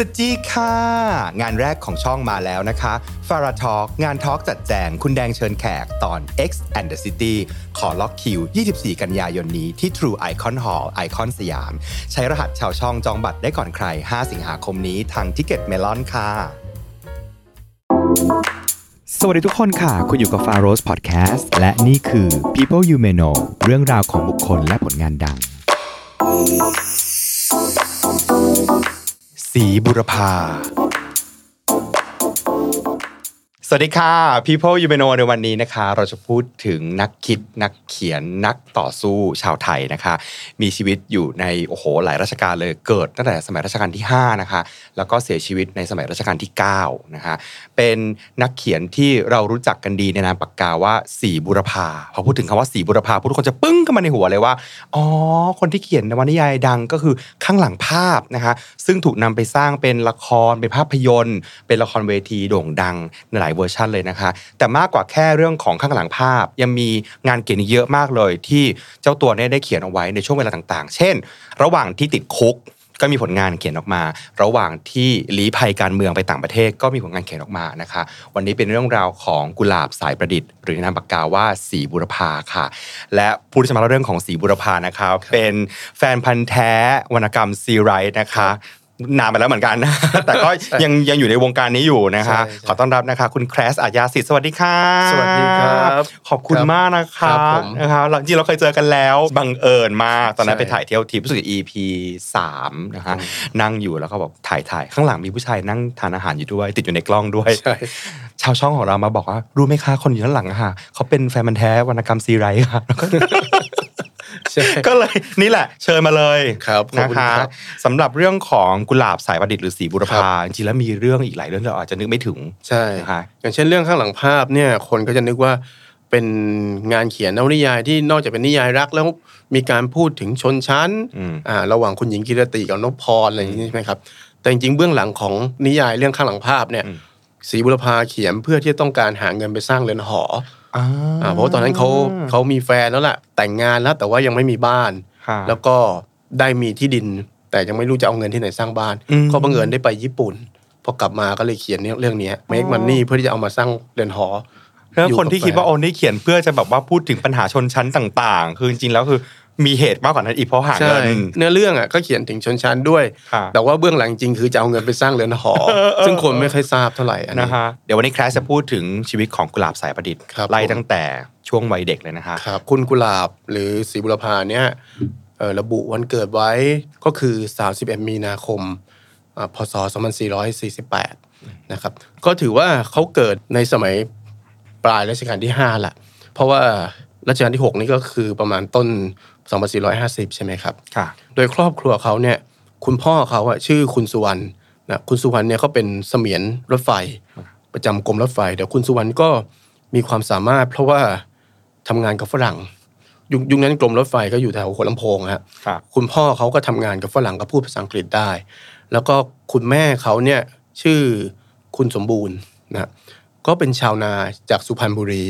สจีค่ะ งานแรกของช่องมาแล้วนะคะ FAROSE Talk งาน talk จัดแจงคุณแดงเชิญแขกตอน X and the City ขอล็อกคิว 24 กันยายนนี้ที่ True Icon Hall ไอคอนสยาม ใช้รหัสชาวช่องจองบัตรได้ก่อนใคร 5 สิงหาคมนี้ทาง Ticketmelon ค่ะ สวัสดีทุกคนค่ะ คุณอยู่กับ f a r o s Podcast และนี่คือ People You May Know เรื่องราวของบุคคลและผลงานดัง สีบุรพา สวัสดีค่ะ People You Know ในวันนี้นะคะ เราจะพูดถึงนักคิดนักเขียนนักต่อสู้ชาวไทยนะคะ มีชีวิตอยู่ในโอ้โหหลายราชการเลยเกิดตั้งแต่สมัยรัชกาลที่ 5 นะคะ แล้วก็เสียชีวิตในสมัยรัชกาลที่9นะคะเป็นนักเขียนที่เรารู้จักกันดีในนามปากกาว่าสีบุรพาพอพูดถึงคำว่าสีบุรพาทุกคนจะปึ้งเข้ามาในหัวเลยว่าอ๋อคนที่เขียนนวนิยายดังก็คือข้างหลังภาพนะคะ ซึ่งถูกนำไปสร้างเป็นละครเป็นภาพยนตร์ เป็นละครเวทีโด่งดังในหลายเวอร์ชันเลยนะคะ แต่มากกว่าแค่เรื่องของข้างหลังภาพ ยังมีงานเขียนอีกเยอะมากเลย ที่เจ้าตัวเนี่ยได้เขียนเอาไว้ในช่วงเวลาต่างๆ เช่น ระหว่างที่ติดคุกก็มีผลงานเขียนออกมา ระหว่างที่ลี้ภัยการเมืองไปต่างประเทศก็มีผลงานเขียนออกมานะคะ วันนี้เป็นเรื่องราวของกุหลาบสายประดิษฐ์ หรือในนามปากกาว่าสีบุรพาค่ะ และผู้ที่จะมาเล่าเรื่องของสีบุรพานะคะเป็นแฟนพันธ์แท้วรรณกรรมซีไรต์นะคะ นานไปแล้วเหมือนกันแต่ก็ยังยังอยู่ในวงการนี้อยู่นะคะใช่ใช่ขอต้อนรับนะคะ คุณแคลสอาญาสิทธิ์สวัสดีค่ะสวัสดีครับ ขอบคุณครับมากนะครัคะบผมนะคะเราจริงๆเราเคยเจอกันแล้วบังเอิญมากตอนนั้นใช่ไปถ่ายเที่ยวทิปรู้สึก EP สามนะคะนั่งอยู่แล้วก็บอกถ่ายถ่ายข้างหลังมีผู้ชายนั่งทานอาหารอยู่ด้วย ติดอยู่ในกล้องด้วยใช่ชาวช่องของเรามาบอกว่ารู้ไหมคะคนอยู่ด้านหลังอะค่ะเขาเป็นแฟนมันธุ์แท้วรรณกรรมซีไรต์ค่ะแล้ว ก็ใช่ก็เลยนี่แหละ เชิญมาเลยครับขอบนะคุณคะครับสำหรับเรื่องของกุหลาบสายประดิษฐ์หรือสีบุรครัพาบจริงๆแล้วมีเรื่องอีกหลายเรื่องที่เราอาจจะนึกไม่ถึงใช่นะคะอย่างเช่นเรื่องข้างหลังภาพเนี่ยคนก็จะนึกว่าเป็นงานเขียนนวนิยายที่นอกจากเป็นนิยายรักแล้วมีการพูดถึงชนชั้นอืมอ่าระหว่างคุณหญิงกิรติกับนพพรอะไรอย่างนี้ใช่ไหมครับ แต่จริงๆเบื้องหลังของนิยายเรื่องข้างหลังภาพเนี่ยศรีบุรพาเขียนเพื่อที่จะต้องการหาเงินไปสร้างเรือนหออ่าอ่า เพราะว่าตอนนั้นเขาเขามีแฟนแล้วแหละแต่งงานแล้วแต่ว่ายังไม่มีบ้านค่ะแล้วก็ได้มีที่ดิน แต่ยังไม่รู้จะเอาเงินที่ไหนสร้างบ้านอืมก็บังเอิญได้ไปญี่ปุ่น พอกลับมาก็เลยเขียนเรื่องเนี้เมคมันนี่เพื่อที่จะเอามาสร้างเรือนหอแล้วอยู่คนที่กับคิดว่าแฟนโอนนี่เขียนเพื่อจะแบบว่าพูดถึงปัญหาชนชั้นต่าง ๆ คือจริงๆแล้วคือ มีเหตุมากกว่านั้นอีกเพราะหาใช่เงินเนื้อเรื่องอะก็เขียนถึงชนชั้นด้วยค่ะแต่ว่าเบื้องหลังจริงคือจะเอาเงินไปสร้างเรือนหอ ซึ่งคนไม่ค่อยทราบเท่าไหร่อันนี้นะฮะเดี๋ยววันนี้แคลสจะพูดถึงชีวิตของกุหลาบสายประดิษฐ์ครับไล่ผมตั้งแต่ช่วงวัยเด็กเลยนะคะครับคุณกุหลาบหรือศรีบุรพาเนี่ยเอ่อระบุวันเกิดไว้ก็คือ 31 มีนาคมอ่าพศ 2448 นะครับ ก็ถือว่าเขาเกิดในสมัยปลายรัชกาลที่5ละ เพราะว่ารัชกาลที่ 6 นี่ก็คือประมาณต้น 2450 ใช่ไหมครับค่ะโดยครอบครัวเขาเนี่ยคุณพ่อเขาอะชื่อคุณสุวรรณนะคุณสุวรรณเนี่ยเขาเป็นเสมียนรถไฟประจำกรมรถไฟแต่คุณสุวรรณก็มีความสามารถ เพราะว่าทำงานกับฝรั่งยุคยุคนั้นกรมรถไฟก็อยู่แถวหัวลำโพงฮะครับคุณพ่อเขาก็ทำงานกับฝรั่งก็พูดภาษาอังกฤษได้ แล้วก็คุณแม่เขาเนี่ยชื่อคุณสมบูรณ์นะก็เป็นชาวนาจากสุพรรณบุรี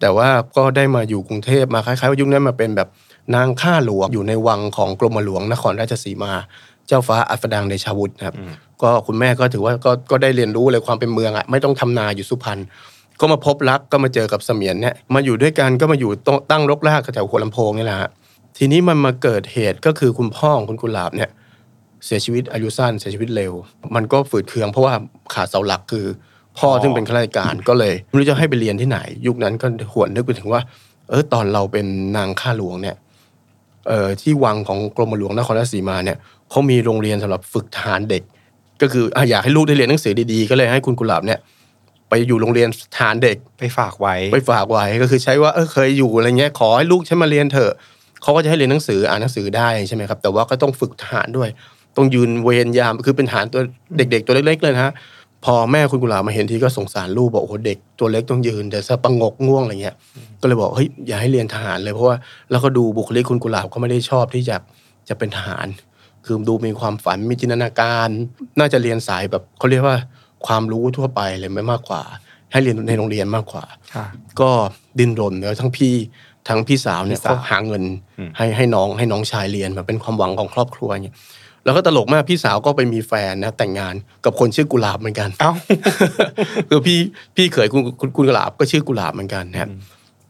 แต่ว่าก็ได้มาอยู่กรุงเทพมาคล้ายๆว่ายุคนั้นมาเป็นแบบ นางข้าหลวงอยู่ในวังของกรมหลวงนครราชสีมา เจ้าฟ้าอัสดางเดชาวุฒินะครับ ก็คุณแม่ก็ถือว่าก็ก็ได้เรียนรู้เลยความเป็นเมืองอะไม่ต้องทำนาอยู่สุพรรณก็มาพบรักก็มาเจอกับเสมียนเนี่ยมาอยู่ด้วยกันก็มาอยู่ตรงตั้งรกรากแถวหัวลำโพงนี่แหละฮะทีนี้มันมาเกิดเหตุก็คือคุณพ่อของคุณกุหลาบเนี่ยเสียชีวิตอายุสั้นเสียชีวิตเร็ว มันก็ฝืดเคืองเพราะว่าขาดเสาหลักคือ พ่อซึ่งเป็นข้าราชการก็เลยไม่รู้จะให้ไปเรียนที่ไหน ยุคนั้นก็หวนนึกไปถึงว่า เออตอนเราเป็นนางข้าหลวงเนี่ยเออ ที่วังของกรมหลวงนครราชสีมาเนี่ยเขามีโรงเรียนสำหรับฝึกทหารเด็ก ก็คืออะอยากให้ลูกได้เรียนหนังสือดีๆ ก็เลยให้คุณกุหลาบเนี่ยไปอยู่โรงเรียนทหารเด็กไปฝากไว้ไปฝากไว้ก็คือใช้ว่าเออเคยอยู่อะไรเงี้ยขอให้ลูกฉันมาเรียนเถอะเขาก็จะให้เรียนหนังสืออ่านหนังสือได้ใช่ไหมครับแต่ว่าก็ต้องฝึกทหารด้วยต้องยืนเวรยามคือเป็นทหารตัวเด็ก ๆ ตัวเล็กๆเลยนะฮะ พอแม่คุณกุหลาบมาเห็นทีก็สงสารลูกบอกโอ้โหเด็กตัวเล็กต้องยืนแต่สะปังงกง่วงอะไรเงี้ยก็เลยบอกเฮ้ยอย่าให้เรียนทหารเลยเพราะว่าแล้วก็ดูบุคลิกคุณกุหลาบก็ไม่ได้ชอบที่จะจะเป็นทหาร คือดูมีความฝันมีจินตนาการ น่าจะเรียนสายแบบเขาเรียกว่าความรู้ทั่วไปเลยไม่มากกว่า ให้เรียนในโรงเรียนมากกว่าค่ะก็ดิ้นรนแล้วทั้งพี่ทั้งพี่สาวเนี่ยพี่สาวก็หาเงินอืมให้ให้น้องให้น้องชายเรียนแบบเป็นความหวังของครอบครัวเนี่ย แล้วก็ตลกมากพี่สาวก็ไปมีแฟนนะแต่งงานกับคนชื่อกุหลาบเหมือนกันเอ้าคือพี่พี่เขยคุณคุณคุณกุหลาบก็ชื่อกุหลาบเหมือนกันนะครับ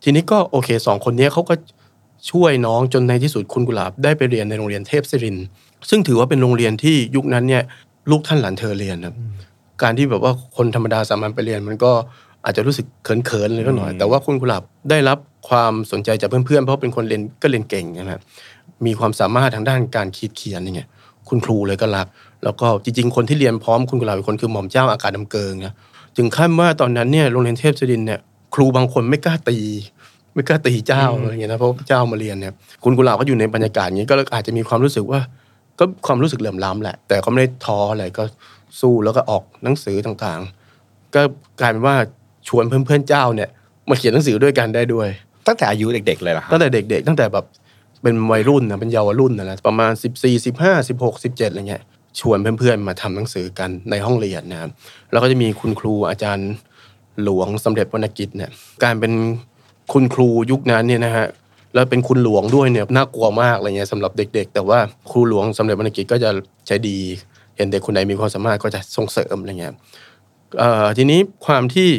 ทีนี้ก็โอเคสองคนเนี้ยเขาก็ช่วยน้องจนในที่สุดคุณกุหลาบได้ไปเรียนในโรงเรียนเทพศิรินทร์ซึ่งถือว่าเป็นโรงเรียนที่ยุคนั้นเนี่ยลูกท่านหลานเธอเรียนนะครับการที่แบบว่าคนธรรมดาสามัญไปเรียนมันก็อาจจะรู้สึกเขินๆเลยก็หน่อย แต่ว่าคุณกุหลาบได้รับความสนใจจากเพื่อนๆเพราะเป็นคนเรียนก็เรียนเก่งนะครับมีความสามารถทางด้านการคิดเขียนอย่างเงี้ย คุณครูเลยก็รัก แล้วก็จริง ๆ คนที่เรียนพร้อมคุณกุหลาบเป็นคนคือหม่อมเจ้าอากาศดำเกิงนะถึงขั้นว่าตอนนั้นเนี่ยโรงเรียนเทพศิรินทร์เนี่ยครูบางคนไม่กล้าตี ไม่กล้าตีเจ้าอะไรอย่างเงี้ยนะเพราะเจ้ามาเรียนเนี่ยคุณกุหลาบก็อยู่ในบรรยากาศอย่างนี้ก็อาจจะมีความรู้สึกว่าก็ความรู้สึกเหลื่อมล้ำแหละ แต่ก็ไม่ได้ท้ออะไรก็สู้แล้วก็ออกหนังสือต่างๆ ก็กลายเป็นว่าชวนเพื่อนๆเจ้าเนี่ยมาเขียนหนังสือด้วยกันได้ด้วย ตั้งแต่อายุเด็กๆเลยเหรอครัตั้บงแต่เด็ก ๆ ตั้งแต่แบบ เป็นวัยรุ่นนะเป็นเยาวรุ่นนะะประมาณ 14 15 16 17อะไรเงี้ยชวนเพื่อนๆมาทำหนังสือกันในห้องเรียนนะครับแล้วก็จะมีคุณครูอาจารย์หลวงสมเด็จวรรณกิจเนี่ยการเป็นคุณครูยุคนั้นเนี่ยนะฮะแล้วเป็นคุณหลวงด้วยเนี่ยน่ากลัวมากอะไรเงี้ยสำหรับเด็ก ๆ แต่ว่าครูหลวงสมเด็จวรรณกิจก็จะใจดี เห็นเด็กคนไหนมีความสามารถก็จะส่งเสริมอะไรเงี้ยทีนี้ความที่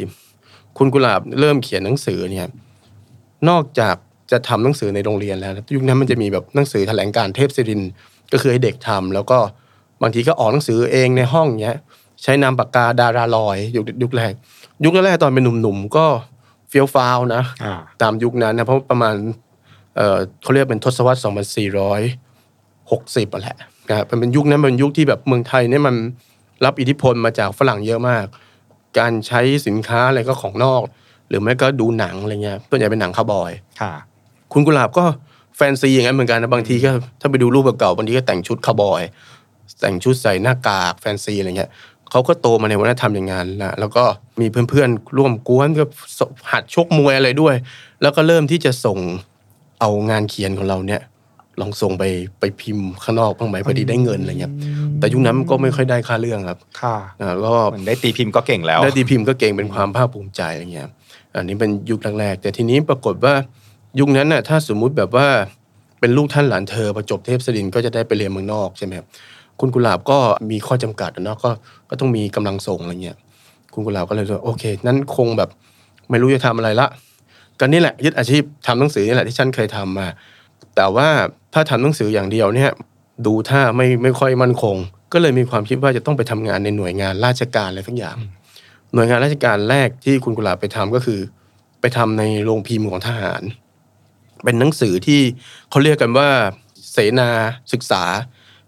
คุณกุหลาบเริ่มเขียนหนังสือเนี่ยนอกจาก จะทำหนังสือในโรงเรียนแล้ว ยุคนั้นมันจะมีแบบหนังสือแถลงการณ์เทพศิรินทร์ก็คือให้เด็กทำแล้วก็บางทีก็ออกหนังสือเองในห้องเนี้ย ใช้นามปากกาดาราลอยยุคยุคแรกยุคแรกๆตอนเป็นหนุ่มๆก็เฟี้ยวฟ้าวนะอ่าตามยุคนั้นนะเพราะประมาณเอ่อเขาเรียกเป็นทศวรรษ 2460อะแหละนะครับมันเป็นยุคนั้นเป็นยุคที่แบบเมืองไทยเนี่ยมันรับอิทธิพลมาจากฝรั่งเยอะมาก การใช้สินค้าอะไรก็ของนอก หรือไม่ก็ดูหนังอะไรเงี้ยส่วนใหญ่เป็นหนังคาวบอย ค่ะคุณกุหลาบก็แฟนซีอย่างนั้นเหมือนกันนะบางทีก็ถ้าไปดูรูปเก่าๆบางทีก็แต่งชุดคาวบอย แต่งชุดใส่หน้ากากแฟนซีอะไรเงี้ยเขาก็โตมาในวัฒนธรรมอย่างนั้นนะแล้วก็มีเพื่อนๆร่วมกวนก็หัดชกมวยอะไรด้วย แล้วก็เริ่มที่จะส่งเอางานเขียนของเราเนี่ย ลองส่งไปไปพิมพ์ข้างนอกบ้างไหมพอดีได้เงินอะไรเงี้ยแต่ยุคนั้นมันก็ไม่ค่อยได้ค่าเรื่องครับ ค่ะอ่าก็เหมือนได้ตีพิมพ์ก็เก่งแล้วได้ตีพิมพ์ก็เก่งเป็นความภาคภูมิใจอะไรเงี้ยอันนี้เป็นยุคแรกๆแต่ทีนี้ปรากฏว่า ยุคนั้นน่ะถ้าสมมุติแบบว่าเป็นลูกท่านหลานเธอประจบเทพศรินทร์ก็จะได้ไปเรียนเมืองนอกใช่ไหมครับคุณกุหลาบก็มีข้อจำกัดอะเนาะก็ก็ต้องมีกำลังส่งอะไรเงี้ยคุณกุหลาบก็เลยว่าโอเค นั้นคงแบบไม่รู้จะทำอะไรละก็นี่แหละยึดอาชีพทำหนังสือนี่แหละที่ฉันเคยทำมา แต่ว่าถ้าทำหนังสืออย่างเดียวเนี่ยดูท่าไม่ไม่ค่อยมั่นคง ก็เลยมีความคิดว่าจะต้องไปทำงานในหน่วยงานราชการอะไรสักอย่าง หน่วยงานราชการแรกที่คุณกุหลาบไปทำก็คือ ไปทำในโรงพิมพ์ของทหาร เป็นหนังสือที่เขาเรียกกันว่าเสนาศึกษา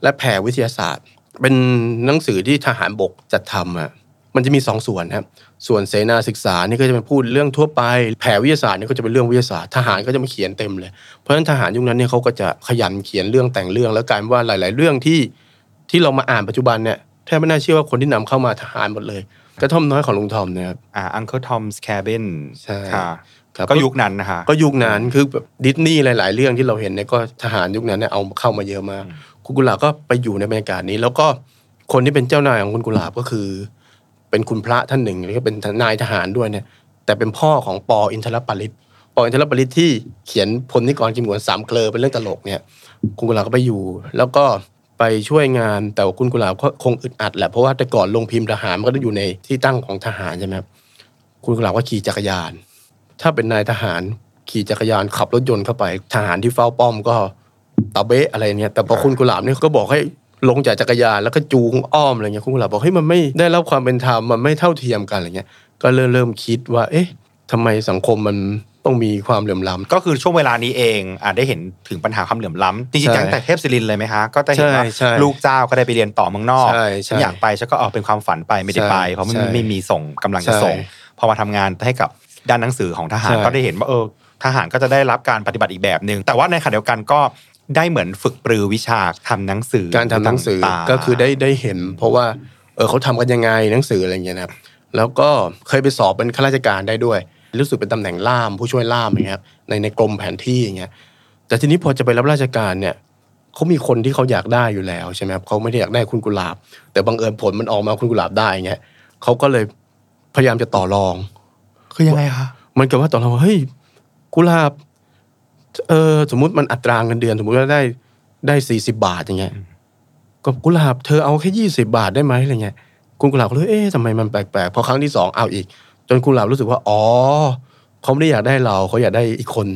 และแผ่วิทยาศาสตร์ เป็นหนังสือที่ทหารบกจัดทำอะมันจะมีสองส่วนครับส่วนเสนาศึกษานี่ก็จะเป็นพูดเรื่องทั่วไป แผ่วิทยาศาสตร์นี่ก็จะเป็นเรื่องวิทยาศาสตร์ทหารก็จะมาเขียนเต็มเลย เพราะฉะนั้นทหารยุคนั้นเนี่ยเขาก็จะขยันเขียนเรื่องแต่งเรื่อง แล้วกลายเป็นว่าหลาย ๆ เรื่องที่ที่เรามาอ่านปัจจุบันเนี่ยแทบไม่น่าเชื่อว่าคนที่นำเข้ามาทหารหมดเลยกระท่อมน้อยของลุงทอมเนะครับอ่า Uncle Tom's Cabin ใช่ค่ะครับ ก็ยุคนั้นนะคะก็ยุคนั้นคือแบบดิสนีย์หลาย ๆ เรื่องที่เราเห็นเนี่ยก็ทหารยุคนั้นเนี่ยเอาเข้ามาเยอะมากคุณกุหลาบก็ไปอยู่ในบรรยากาศนี้ แล้วก็คนที่เป็นเจ้านายของคุณกุหลาบก็คือ เป็นคุณพระท่านหนึ่งแล้วก็เป็นนายทหารด้วยเนี่ย แต่เป็นพ่อของปออินทรปาริตปออินทรปาริตที่เขียนพลนิกรกิมหวนสามเคลอเป็นเรื่องตลกเนี่ย คุณกุหลาบก็ไปอยู่ แล้วก็ไปช่วยงานแต่ว่าคุณกุหลาบก็คงอึดอัดแหละเพราะว่าแต่ก่อนลงพิมพ์ทหารมันก็ต้องอยู่ในที่ตั้งของทหารใช่ไหมครับคุณกุหลาบก็ขี่จักรยาน ถ้าเป็นนายทหารขี่จักรยานขับรถยนต์เข้าไป ทหารที่เฝ้าป้อมก็ตะเบะอะไรเนี่ย แต่พอคุณกุหลาบเนี่ยก็บอกให้ลงจากจักรยานแล้วก็จูงอ้อมอะไรเงี้ยคุณกุหลาบบอกเฮ้ยมันไม่ได้รับความเป็นธรรมมันไม่เท่าเทียมกันอะไรเงี้ย ก็เริ่มเริ่มคิดว่า เอ๊ะทำไมสังคมมันต้องมีความเหลื่อมล้ำก็คือช่วงเวลานี้เองอาจได้เห็นถึงปัญหาความเหลื่อมล้ำจริงใช่ๆตั้งแต่เทพศิรินทร์เลยไหมคะก็จะเห็นว่าใช่ใช่ลูกเจ้าก็ได้ไปเรียนต่อเมืองนอกใช่ใช่ฉันอยากไปฉันก็เออเป็นความฝันไปไม่ได้ไปใช่เพราะไม่ใช่ไม่มีส่งกำลังจะส่งใช่พอมาทำงานให้กับ ด้านหนังสือของทหารใช่ก็ได้เห็นว่าเออทหารก็จะได้รับการปฏิบัติอีกแบบหนึ่งแต่ว่าในขณะเดียวกันก็ได้เหมือนฝึกปรือวิชาทำหนังสือการทำหนังสือต่างๆก็คือได้ได้เห็น เพราะว่าเออเขาทำกันยังไงหนังสืออะไรเงี้ยนะครับแล้วก็เคยไปสอบเป็นข้าราชการได้ด้วย รู้สึกเป็นตำแหน่งล่ามผู้ช่วยล่ามอย่างเงี้ยครับในในกรมแผนที่อย่างเงี้ยแต่ทีนี้พอจะไปรับราชการเนี่ยเขามีคนที่เขาอยากได้อยู่แล้วใช่ไหมครับเขาไม่ได้อยากได้คุณกุหลาบ แต่บังเอิญผลมันออกมาคุณกุหลาบได้อย่างเงี้ยเขาก็เลยพยายามจะต่อรอง คือยังไงคะมันกับว่าต่อรองว่าเฮ้ยกุหลาบเออสมมุติมันอัตราเงินเดือน สมมุติว่าได้ได้สี่สิบาทอย่างเงี้ยก็กุหลาบเธอเอาแค่ยี่สิบาทได้ไหมอะไรเงี้ยคุณกุหลาบก็เลยเอ๊ะทำไมมันแปลกๆพอครั้งที่สองเอาอีก จนกุหลาบรู้สึกว่า อ๋อเขาไม่ได้อยากได้เราเขาอยากได้อีกคน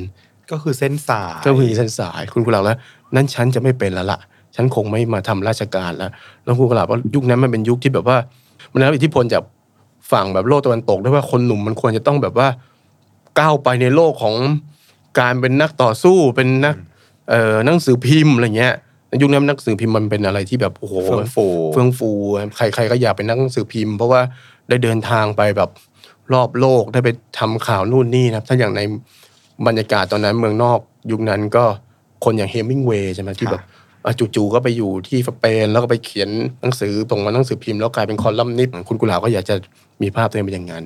ก็คือเส้นสายก็คือเส้นสาย คุณกุหลาบแล้ว นั้นฉันจะไม่เป็นแล้วละฉันคงไม่มาทำราชการแล้ว แล้วคุณกุหลาบว่ายุคนั้นมันเป็นยุคที่แบบว่า มันได้รับอิทธิพลจาก ฝั่งแบบโลกตะวันตกด้วยว่าคนหนุ่มมันควรจะต้องแบบว่าก้าวไปในโลกของการเป็นนักต่อสู้เป็นนักเอ่อหนังสือพิมพ์อะไรเงี้ยในยุคนั้นหนังสือพิมพ์มันเป็นอะไรที่แบบโอ้โหเฟื่องฟูเฟื่องฟูใครๆก็อยากเป็นนักหนังสือพิมพ์ เพราะว่าได้เดินทางไปแบบรอบโลกได้ไปทำข่าวนู่นนี่นะครับถ้าอย่างในบรรยากาศตอนนั้นเมืองนอกยุคนั้นก็คนอย่างเฮมิงเวย์ใช่ไหมที่แบบอะ จู่ๆก็ไปอยู่ที่สเปนแล้วก็ไปเขียนหนังสือตรงมาหนังสือพิมพ์แล้วกลายเป็นคอลัมนิสต์คุณกุหลาบก็อยากจะมีภาพตัวเองเป็นอย่างนั้น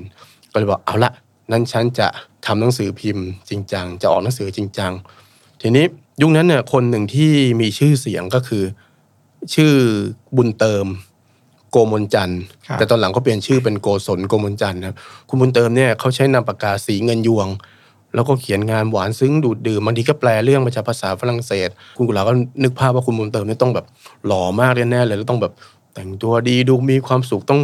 ก็เลยบอกเอาละนั้นฉันจะทำหนังสือพิมพ์จริงจังจะออกหนังสือจริงจังทีนี้ยุคนั้นเนี่ยคนหนึ่งที่มีชื่อเสียงก็คือ ชื่อบุญเติม โกมลจันทร์ครับแต่ตอนหลังเขาเปลี่ยนชื่อเป็นโกศลโกมลจันทร์นะครับคุณบุญเติมเนี่ยเขาใช้นามปากกาสีเงินยวง แล้วก็เขียนงานหวานซึ้งดูดดื่มบางทีก็แปลเรื่องมาจากภาษาฝรั่งเศส คุณกุหลาบก็นึกภาพว่าคุณบุญเติมนี่ต้องแบบหล่อมากแน่เลยแล้วต้องแบบแต่งตัวดีดูมีความสุขต้อง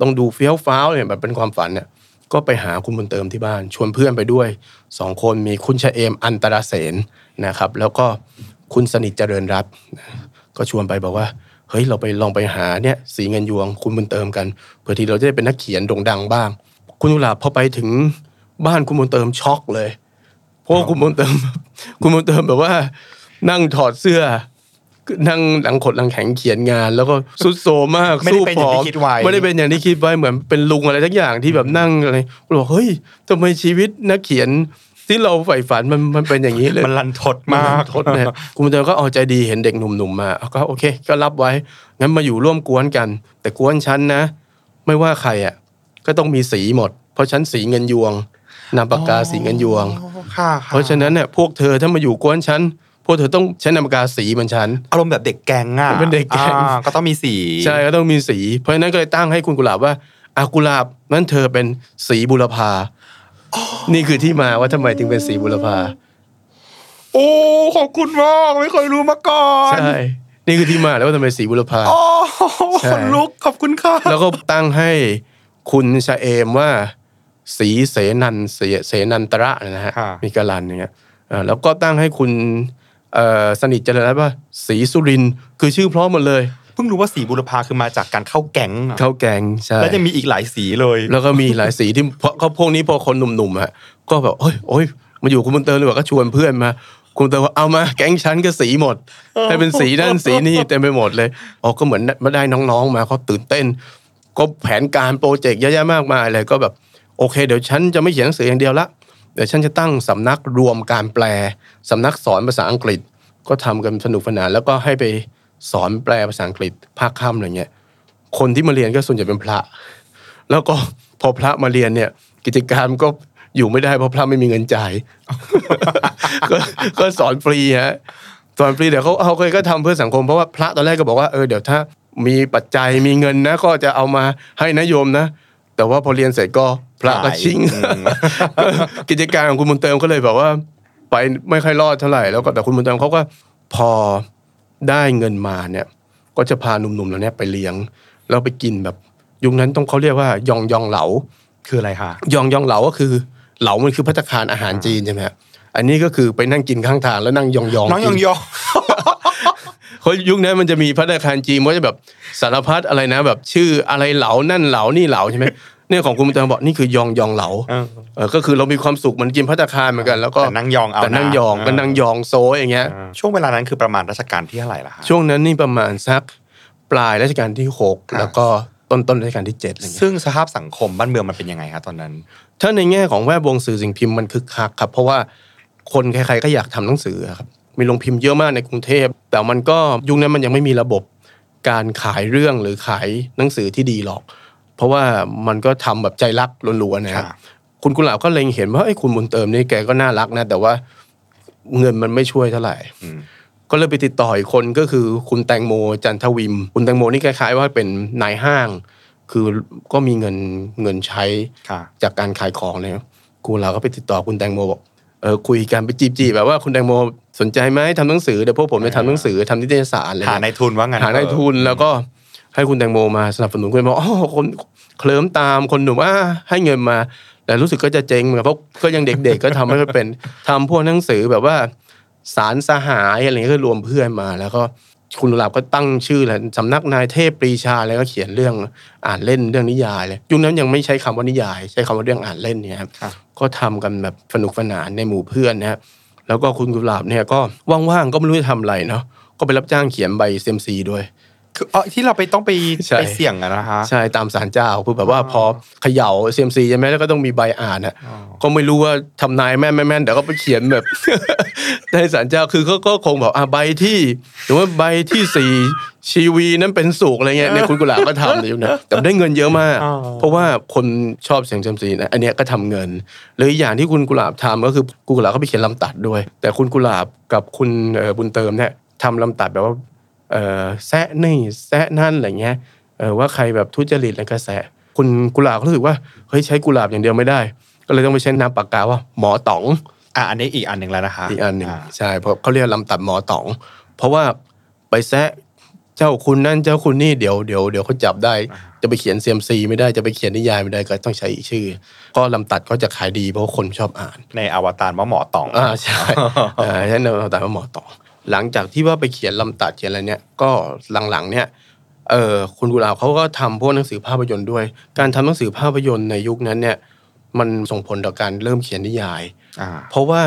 ต้องดูเฟี้ยวฟ้าวเนี่ยแบบเป็นความฝันเนี่ยก็ไปหาคุณบุญเติมที่บ้าน ชวนเพื่อนไปด้วยสองคนมีคุณชะเอมอันตรเสนนะครับ แล้วก็คุณสนิทเจริญรัตน์ก็ชวนไปบอกว่าเฮ้ยเราไปลองไปหาเนี่ยสีเงินยวงคุณบุญเติมกันเผื่อที่เราจะได้เป็นนักเขียนโด่งดังบ้าง คุณกุหลาบพอไปถึง บ้านคุณบุญเติมช็อกเลยเพราะว่าคุณบุญเติม คุณบุญเติมแบบว่า นั่งถอดเสื้อนั่งหลังขดหลังแข็งเขียนงาน แล้วก็สุดโซมมากไม่ได้สู้เป็นผอย่างอที่มคิดไว้ไม่ได้เป็นอย่างที่คิดไว้เหมือนเป็นลุงอะไรทักอย่างที่แบบนั่งอะไรบอกเฮ้ยทำไมชีวิตนักเขียนที่เราใฝ่ฝันมันมันเป็นอย่างนี้เลยมันรันทดมากทดเนี่ยคุณบุญเติมก็เอาใจดีเห็นเด็กหนุ่มๆมาก็โอเค ก็รับไว้งั้นมาอยู่ร่วมกวนกัน แต่กวนฉันนะ ไม่ว่าใครอะก็ต้องมีสีหมด เพราะฉันสีเงินยวง นามปากกาสีเงินยวงค่ะเพราะฉะนั้นเนี่ยพวกเธอถ้ามาอยู่กวนฉันพวกเธอต้องใช้นามปากกาสีเหมือนฉันอารมณ์แบบเด็กแก๊งอะเป็นเด็กแก๊งอ่าก็ต้องมีสีใช่ก็ต้องมีสี เพราะฉะนั้นก็เลยตั้งให้คุณกุหลาบว่าอากุหลาบนั่นเธอเป็นสีบุรพานี่คือที่มาว่าทำไมถึงเป็นสีบุรพาโอ้ขอบคุณมากไม่เคยรู้มาก่อนใช่นี่คือที่มาแล้วว่าทำไมสีบุรพาโอ้ใช่คนลุกขอบคุณค่ะแล้วก็ตั้งให้คุณชะเอมว่า สีเสนันเสเสนันตระนะฮะค่ะมีกาลันอย่างเงี้ยอ่าแล้วก็ตั้งให้คุณเอ่อสนิทเจริญรัตน์ว่าสีสุรินทร์คือชื่อพร้อมหมดเลยเพิ่งรู้ว่าสีบุรพาคือมาจากการเข้าแก๊งอะเข้าแกงใช่แล้วยังมีอีกหลายสีเลย แล้วก็มีหลายสีที่เพราะเขาพวกนี้พอคนหนุ่มๆอะก็แบบโอ้ยโอ้ยมาอยู่คุณบุญเติมเลยว่าก็ชวนเพื่อนมาคุณบุญเติมว่าเอามาแก๊งฉันก็สีหมดให้เป็นสีนั่นสีนี่เต็มไปหมดเลยอ๋อก็เหมือนมาได้น้องๆมาเขาตื่นเต้น ก็แผนการโปรเจกต์เยอะแยะมากมายเลยก็แบบ โอเค เดี๋ยวฉันจะไม่เขียนหนังสืออย่างเดียวละเดี๋ยวฉันจะตั้งสำนักรวมการแปลสำนักสอนภาษาอังกฤษ ก็ทำกันสนุกสนานแล้วก็ให้ไปสอนแปลภาษาอังกฤษภาคค่ำอะไรเงี้ยคนที่มาเรียนก็ส่วนใหญ่เป็นพระ แล้วก็พอพระมาเรียนเนี่ย กิจการก็อยู่ไม่ได้เพราะพระไม่มีเงินจ่ายก็สอนฟรีฮะสอนฟรีเดี๋ยวเขาเขาเคยก็ทำเพื่อสังคมเพราะว่าพระตอนแรกก็บอกว่าเออเดี๋ยวถ้ามีปัจจัยมีเงินนะ ก็จะเอามาให้นโยมนะ แต่ว่าพอเรียนเสร็จก็พระก็ชิงอืมก็กิจการของคุณบุญเติมก็เลยแบบว่า ไปไม่ค่อยรอดเท่าไหร่แล้วก็แต่คุณบุญเติมเขาก็พอได้เงินมาเนี่ย ก็จะพาหนุ่มๆเหล่านี้ไปเลี้ยง แล้วไปกินแบบ ยุคนั้นต้องเขาเรียกว่ายองยองเหลาคืออะไรคะยองยองเหลาก็คือ เหลามันคือพัตตาคารอาหารจีนใช่ไหมฮะอันนี้ก็คือไปนั่งกินข้างทางแล้วนั่งยองยองน้องยองยอง เพราะยุคนั้นมันจะมีพัตตาคารจีนว่าจะแบบสารพัดอะไรนะ แบบชื่ออะไรเหลานั่นเหลานี่เหลาใช่ไหมเนี่ยของคุณบุญเติมบอกนี่คือยองยองเหลาเออเออก็คือเรามีความสุขเหมันกินพัตตาคารเหมือนกันแล้วก็แต่นั่งยองเอาแต่นั่งนะยองเออก็นั่งยองโซยอย่างเงี้ยอ่าช่วงเวลานั้นคือประมาณรัชกาลที่เท่าไหร่ล่ะคะช่วงนั้นนี่ประมาณสักปลายรัชกาลที่หกครับแล้วก็ต้นต้นรัชกาลที่เจ็ดอะไรเงี้ยซึ่งสภาพสังคมบ้านเมืองมันเป็นยังไงคะตอนนั้น ถ้าในแง่ของแวดวงสื่อสิ่งพิมพ์มันคึกคักครับ เพราะว่าคนใครๆก็อยากทำหนังสือครับ มีโรงพิมพ์เยอะมากในกรุงเทพ แต่มันก็ยุคนั้นมันยังไม่มีระบบการขายเรื่องหรือขายหนังสือที่ดีหรอก เพราะว่ามันก็ทำแบบใจรักล้วนๆนะครับครับคุณกุหลาบก็เล็งเห็นว่าไอ้ยคุณบุญเติมนี่แกก็น่ารักนะ แต่ว่าเงินมันไม่ช่วยเท่าไหร่อืมก็เลยไปติดต่ออีกคนก็คือคุณแตงโมจันทวิม คุณแตงโมนี่คล้ายๆว่าเป็นนายห้าง คือก็มีเงินเงินใช้ค่ะจากการขายของเนี่ยกูเราก็ไปติดต่อคุณแตงโมบอกเออคุยกันไปจีบจีบแบบว่าคุณแตงโม สนใจไหมทำหนังสือเดี๋ยวพวกผมจะทำหนังสือทำนิตยสารอะไรหาเงี้ยในทุนว่างั้นหาได้ทุนแล้วก็ให้คุณแตงโมมาสนับสนุนคุณบอกอ๋อคนเคลิ้มตามคนหนุ่มอ่าให้เงินมา แต่รู้สึกก็จะเจ๊งเหมือนกันเพราะก็ยังเด็ก ๆ ก็ทำไม่ค่อยเป็นทำพวกหนังสือแบบว่าสารสหายอะไรเงี้ยก็รวมเพื่อนมา แล้วก็คุณกุหลาบก็ตั้งชื่อแหละสำนักนายเทพปรีชาอะไรก็เขียนเรื่องอ่านเล่นเรื่องนิยายเลยยุคนั้นยังไม่ใช้คำว่านิยาย ใช้คำว่าเรื่องอ่านเล่นเนี่ยครับครับก็ทำกันแบบสนุกสนานในหมู่เพื่อนนะฮะ แล้วก็คุณกุหลาบเนี่ยก็ว่างๆก็ไม่รู้จะทำอะไรเนาะก็ไปรับจ้างเขียนใบเซมซีด้วย คืออ๋อที่เราไปต้องไปใช่ไปเสี่ยงอะนะคะใช่ตามสารเจ้าคือแบบว่าพอเขย่าเซียมซีใช่ไหมแล้วก็ต้องมีใบอ่านอะก็ไม่รู้ว่าทำนายแม่นไม่แม่นเดี๋ยวก็ไปเขียนแบบในสารเจ้าคือเขาก็คงบอกอะใบที่หรือว่าใบที่สี่ชีวีนั้นเป็นสุกอะไรเงี้ยเนี่ยคุณกุหลาบก็ทำในยุคนั้นแต่ได้เงินเยอะมากอ๋อเพราะว่าคนชอบเสียงเซียมซีนะอันเนี้ยก็ทำเงินหรืออกอย่างที่คุณกุหลาบทำก็คือคุณกุหลาบก็ไปเขียนลำตัดด้วย แต่คุณกุหลาบกับคุณเอ่อบุญเติมเนี่ยทำลำตัดแบบว่า เออแซะนี่แซะนั่นอะไรเงี้ยเออว่าใครแบบทุจริตอะไรก็แซะคุณกุหลาบก็รู้สึกว่าเฮ้ยใช้กุหลาบอย่างเดียวไม่ได้ ก็เลยต้องไปใช้นามปากกาว่า หมอต๋องอะอันนี้อีกอันหนึ่งแล้วนะคะอีกอันหนึ่งาใช่เพราะเขาเรียกลำตัดหมอต๋อง เพราะว่าไปแซะเจ้าคุณนั่นเจ้าคุณนี่เดี๋ยวเดี๋ยวเดี๋ยวเขาจับได้ จะไปเขียนเซียมซีไม่ได้จะไปเขียนนิยายไม่ได้ก็ต้องใช้อีกชื่อก็ลำตัดก็จะขายดีเพราะว่าคนชอบอ่าน ในอวตารว่าหมอต๋องอ่าใช่อ่าใช่ในลำตัดว่าหมอต่อ หลังจากที่ว่าไปเขียนลำตัดเขียนอะไรเนี่ยก็หลังๆเนี่ยเออคุณกุหลาบเขาก็ทำพวกหนังสือภาพยนตร์ด้วย การทำหนังสือภาพยนตร์ในยุคนั้นเนี่ยมันส่งผลต่อการเริ่มเขียนนิยายอ่าเพราะว่า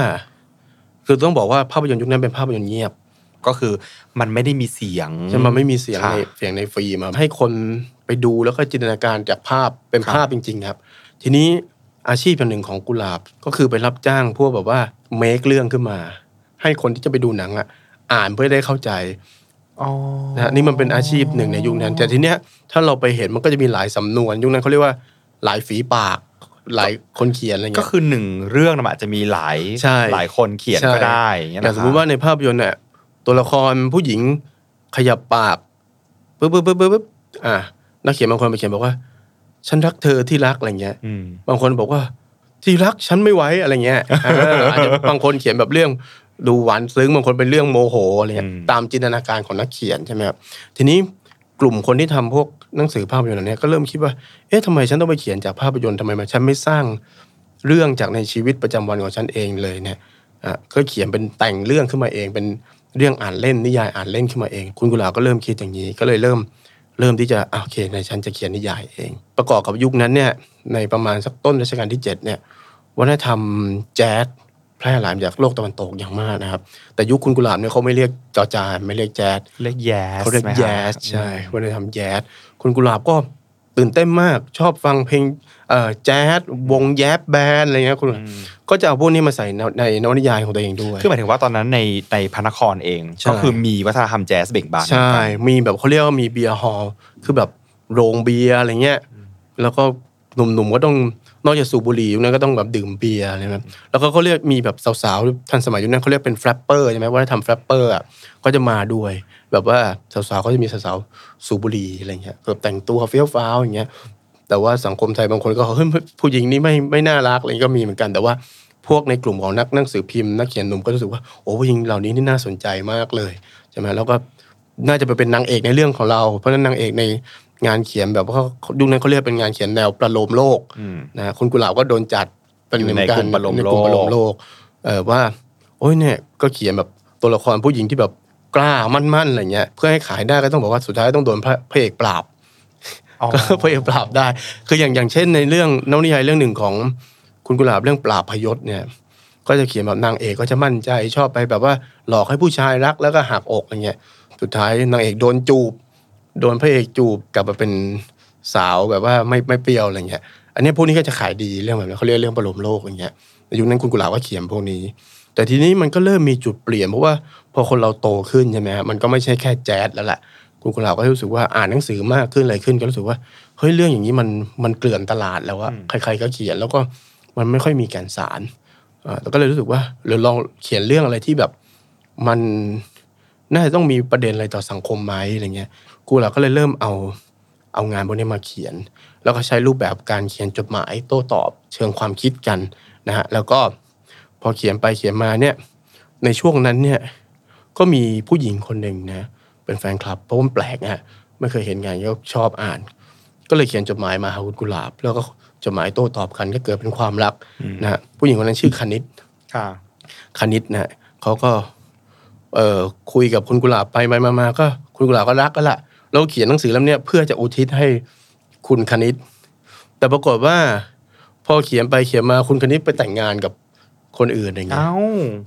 คือต้องบอกว่าภาพยนตร์ยุคนั้นเป็นภาพยนตร์เงียบ ก็คือมันไม่ได้มีเสียงใช่ไหมไม่มีเสียงค่ะในเสียงในฟิล์มอะให้คนไปดูแล้วก็จินตนาการจากภาพเป็นครับภาพจริง ๆ ครับ ทีนี้อาชีพอย่างหนึ่งของกุหลาบก็คือไปรับจ้างพวกแบบว่าเมคเรื่องขึ้นมา ให้คนที่จะไปดูหนังอะ อ่านเพื่อได้เข้าใจอ๋อนะฮะนี่มันเป็นอาชีพหนึ่งในยุคนั้น แต่ทีเนี้ยถ้าเราไปเห็นมันก็จะมีหลายสำนวน ยุคนั้นเขาเรียกว่าหลายฝีปาก หลายคนเขียนอะไรก็เงี้ยคือหนึ่งเรื่องนะมันอาจจะมีหลายใช่หลายคนเขียนใช่ก็ได้อย่างเงี้ยอย่างนะสมมติว่าในภาพยนตร์เนี่ยตัวละครผู้หญิงขยับปากปึ๊บปึ๊บปึ๊บปึ๊บปึ๊บอะนักเขียนบางคนไปเขียนบอกว่า ฉันรักเธอที่รักอะไรเงี้ยอืมบางคนบอกว่าที่รักฉันไม่ไหวอะไรเงี้ยเอออาจจะบางคนเขียนแบบเรื่อง ดูหวานซึ้งบางคนเป็นเรื่องโมโหอะไรเงี้ยอืมตามจินตนาการของนักเขียนใช่ไหมครับทีนี้กลุ่มคนที่ทำพวกหนังสือภาพยนตร์เหล่านี้ก็เริ่มคิดว่า เอ๊ะทำไมฉันต้องไปเขียนจากภาพยนตร์ทำไมมันฉันไม่สร้างเรื่องจากในชีวิตประจำวันของฉันเองเลยเนี่ยอะก็เขียนเป็นแต่งเรื่องขึ้นมาเอง เป็นเรื่องอ่านเล่นนิยายอ่านเล่นขึ้นมาเอง คุณกุหลาบก็เริ่มคิดอย่างนี้ ก็เลยเริ่มเริ่มที่จะอะโอเคในฉันจะเขียนนิยายเอง ประกอบกับยุคนั้นเนี่ยในประมาณสักต้นรัชกาลที่7เนี่ยวัฒนธรรมแจ๊ส แพร่หลายมาจากโลกตะวันตกอย่างมากนะครับ แต่ยุคคุณกุหลาบเนี่ยเขาไม่เรียกจอจานไม่เรียกแจ๊สเรียกแยสเขาเรียกไหมคะแจ๊สใช่วัฒนธรรมแจ๊สคุณกุหลาบก็ตื่นเต้นมากชอบฟังเพลงเอ่อแจ๊สวงแยบแบนด์อะไรเงี้ยคุณอืมก็จะเอาพวกนี้มาใส่ในในนวนิยายของตัวเองด้วย คือหมายถึงว่าตอนนั้นในในพระนครเองใช่ก็คือมีวัฒนธรรมแจ๊สเบ่งบานใช่ มีแบบเขาเรียกว่ามี beer hall คือแบบโรงเบียร์อะไรเงี้ยแล้วก็หนุ่มๆก็ต้อง นอกจากสูบบุหรี่ยุคนั้นก็ต้องแบบดื่มเบียร์อะไรแบบแล้วก็เขาเรียกมีแบบสาวๆทันสมัยยุคนั้นเขาเรียกเป็น flapper ใช่ไหมว่าทำ flapper อะก็จะมาด้วย แบบว่าสาวๆก็จะมีสาวๆสูบบุหรี่อะไรเงี้ยแบบแต่งตัวเฟี้ยวฟ้าวอย่างเงี้ยแต่ว่าสังคมไทยบางคนก็เฮ้ยผู้หญิงนี่ไม่ไม่น่ารักอะไรก็มีเหมือนกันแต่ว่าพวกในกลุ่มของนักหนังสือพิมพ์นักเขียนหนุ่มก็รู้สึกว่าโอ้ผู้หญิงเหล่านี้นี่น่าสนใจมากเลยใช่ไหมแล้วก็น่าจะไปเป็นนางเอกในเรื่องของเรา เพราะฉะนั้นนางเอกใน งานเขียนแบบว่าเขายุคนั้นเขาเรียกเป็นงานเขียนแนวประโลมโลกอืมนะคุณกุหลาบก็โดนจัดเป็นอยู่ในเหมือนกลุ่มประโลมในกลุ่มโลกประโลมโลกเออว่า โอ้ยเนี่ยก็เขียนแบบตัวละครผู้หญิงที่แบบกล้ามั่นๆอะไรเงี้ยเพื่อให้ขายได้ก็ต้องบอกว่าสุดท้ายต้องโดนพระพระเอกปราบอ๋อก็พระเอกปราบได้ คืออย่างอย่างเช่น ในเรื่องนวนิยายเรื่องหนึ่งของคุณกุหลาบเรื่องปราบพยศเนี่ย ก็จะเขียนแบบนางเอกก็จะมั่นใจชอบไปแบบว่าหลอกให้ผู้ชายรักแล้วก็หักอกอะไรเงี้ยสุดท้ายนางเอกโดนจูบ โดนพระเอกจูบกลับมาเป็นสาวแบบว่าไม่ไม่เปรี้ยวอะไรเงี้ย อันนี้พวกนี้ก็จะขายดีเรื่องแบบนี้เขาเรียกเรื่องประโลมโลกอย่างเงี้ยในยุคนั้นคุณกุหลาบก็เขียนพวกนี้ แต่ทีนี้มันก็เริ่มมีจุดเปลี่ยนเพราะว่าพอคนเราโตขึ้นใช่ไหมฮะมันก็ไม่ใช่แค่แจ๊สแล้วแหละคุณกุหลาบก็รู้สึกว่าอ่านหนังสือมากขึ้นอะไรขึ้นก็รู้สึกว่าเฮ้ยเรื่องอย่างนี้มันมันเกลื่อนตลาดแล้วอะใคร ๆก็เขียนแล้วก็มันไม่ค่อยมีแก่นสารอ่าแต่ก็เลยรู้สึกว่าเราลองเขียนเรื่องอะไรที่แบบมันน่าจะต้องมีประเด็นอะไรต่อสังคมไหมอะไรเงี้ย กูเราก็เลยเริ่มเอาเอางานพวกนี้มาเขียน แล้วก็ใช้รูปแบบการเขียนจดหมายโต้ตอบเชิงความคิดกันนะฮะแล้วก็พออเขียนไปเขียนมาเนี่ยในช่วงนั้นเนี่ยก็มีผู้หญิงคนหนึ่งนะเป็นแฟนคลับเพราะว่ามันแปลกฮะไม่เคยเห็นไงก็ชอบอ่าน ก็เลยเขียนจดหมายมาหาคุณกุหลาบ แล้วก็จดหมายโต้ตอบกันก็เกิดเป็นความรักนะฮะผู้หญิงคนนั้นชื่อคณิตค่ะคณิตนะเขาก็เอ่อคุยกับคุณกุหลาบไปไปมามาก็คุณกุหลาบก็รักก็ละ แล้วเขียนหนังสือเล่มเนี้ยเพื่อจะอุทิศให้คุณคณิต แต่ปรากฏว่า พอเขียนไปเขียนมาคุณคณิตไปแต่งงานกับคนอื่นอะไรเงี้ยเอ้า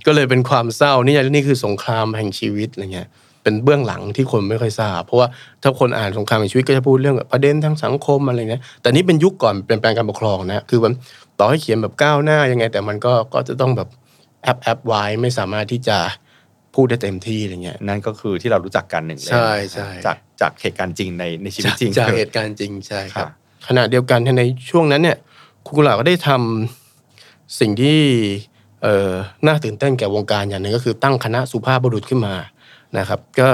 ก็เลยเป็นความเศร้านี่นี่คือสงครามแห่งชีวิตอะไรเงี้ยเป็นเบื้องหลังที่คนไม่ค่อยทราบ เพราะว่าถ้าคนอ่านสงครามแห่งชีวิตก็จะพูดเรื่องแบบประเด็นทางสังคมอะไรเงี้ยแต่นี่เป็นยุคก่อนเปลี่ยนแปลงการปกครองนะคือมันต่อให้เขียนแบบก้าวหน้ายังไง แต่มันก็ก็จะต้องแบบแอปแอปไว้ไม่สามารถที่จะ พูดได้เต็มที่อะไรเงี้ยนั่นก็คือที่เรารู้จักกันหนึ่งเล่มใช่ใช่จากจากเหตุการณ์จริงในในชีวิตจริงจากเหตุการณ์จริงใช่ครับค่ะขณะเดียวกันในช่วงนั้นเนี่ยคุณกุหลาบก็ได้ทำสิ่งที่เอ่อน่าตื่นเต้นแก่วงการอย่างหนึ่งก็คือตั้งคณะสุภาพบุรุษขึ้นมานะครับ ก็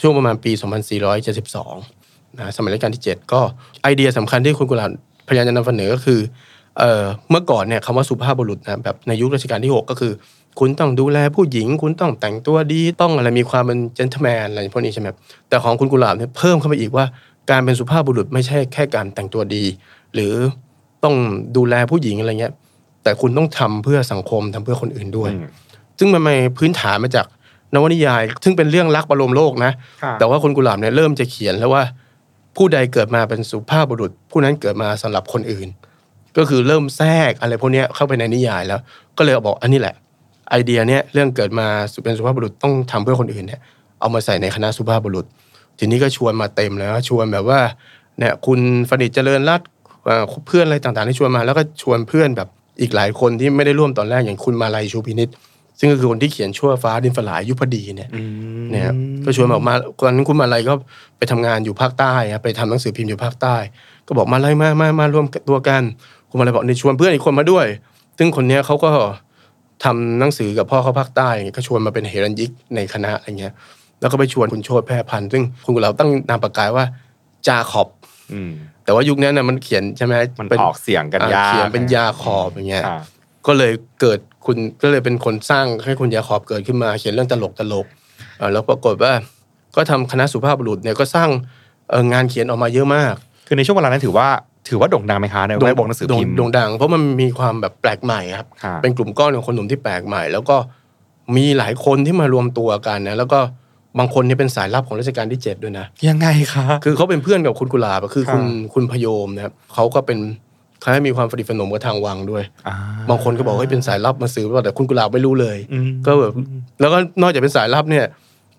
ช่วงประมาณปี 2472นะสมัยรัชกาลที่ 7 ก็ไอเดียสำคัญที่คุณกุหลาบพยายามจะนำเสนอก็คือเอ่อเมื่อก่อนเนี่ยคำว่าสุภาพบุรุษนะแบบในยุครัชกาลที่ 6 ก็คือ คุณต้องดูแลผู้หญิง คุณต้องแต่งตัวดีต้องอะไรมีความเป็นเจน t l e m แมนอะไรพวกนี้ใช่ไหมครับแต่ของคุณกุหลาบเนี่ยเพิ่มเข้าไปอีกว่า การเป็นสุภาพบุรุษไม่ใช่แค่การแต่งตัวดี หรือต้องดูแลผู้หญิงอะไรเงี้ย แต่คุณต้องทำเพื่อสังคมทำเพื่อคนอื่นด้วยอืมซึ่งมันมาพื้นฐานมาจากนวนิยาย ซึ่งเป็นเรื่องรักบรมโลกนะค่ะแต่ว่าคนกุหลาบเนี่ยเริ่มจะเขียนแล้วว่า ผู้ใดเกิดมาเป็นสุภาพบุรุษ ผู้นั้นเกิดมาสำหรับคนอื่น ก็คือเริ่มแทรกอะไรพวกเนี้ยเข้าไปในนิยายแล้ว ก็เลยบอกอันนี้แหละ ไอเดียเนี้ยเรื่องเกิดมาเป็นสุภาพบุรุษต้องทำเพื่อคนอื่นเนี่ยเอามาใส่ในคณะสุภาพบุรุษ ทีนี้ก็ชวนมาเต็มแล้วชวนแบบว่าเนี่ยคุณฟนิจเจริญรัตน์เอ่อเพื่อนอะไรต่างๆที่ชวนมา แล้วก็ชวนเพื่อนแบบอีกหลายคนที่ไม่ได้ร่วมตอนแรกอย่างคุณมาลัยชูพินิษซึ่งก็คือคนที่เขียนชั่วฟ้าดินฝลายยุพดีเนี่ยอืมเนี่ยครับก็ชวนบอกมาตอนนั้นคุณมาลัยก็ไปทำงานอยู่ภาคใต้ครับไปทำหนังสือพิมพ์อยู่ภาคใต้ ก็บอกมาลัยมามามารวมตัวกัน คุณมาลัยบอกนี่ชวนเพื่อนอีกคนมาด้วย ซึ่งคนเนี้ยเขาก็ ทำหนังสือกับพ่อเขาภาคใต้อย่างเงี้ยก็ชวนมาเป็นเฮรัญยิกในคณะอะไรเงี้ย แล้วก็ไปชวนคุณโชติแพร่พันธ์ซึ่งคุณกุหลาบตั้งนามปากกาว่าจาขอบอืมแต่ว่ายุคนั้นน่ะมันเขียนใช่ไหมมันป็ออกเสียงกันอ่ยากเขียนเป็นยาขอบอย่างเงี้ยค่ะก็เลยเกิดคุณก็เลยเป็นคนสร้างให้คุณยาขอบเกิดขึ้นมา เขียนเรื่องตลกตลกเอ่อแล้วปรากฏว่าก็ทำคณะสุภาพบุรุษเนี่ยก็สร้างเอ่องานเขียนออกมาเยอะมาก คือในช่วงเวลานั้นถือว่า ถือว่าโด่งดังไหมคะในแวดวงหนังสือพิมพ์โด่งดัง เพราะมันมีความแบบแปลกใหม่ครับค่ะเป็นกลุ่มก้อนของคนหนุ่มที่แปลกใหม่ แล้วก็มีหลายคนที่มารวมตัวกันนะแล้วก็บางคนเนี่ยเป็นสายลับของรัชกาลที่ 7 ด้วยนะ ยังไงคะ คือเขาเป็นเพื่อนกับคุณกุหลาบอะคือคุณค่ะคุณพยมนะครับเขาก็เป็นเขาให้มีความสนิทสนมกับทางวังด้วยอ่าบางคนก็บอกว่าเป็นสายลับมาซื้อแต่คุณกุหลาบไม่รู้เลยอืมก็แบบแล้วก็นอกจากเป็นสายลับเนี่ย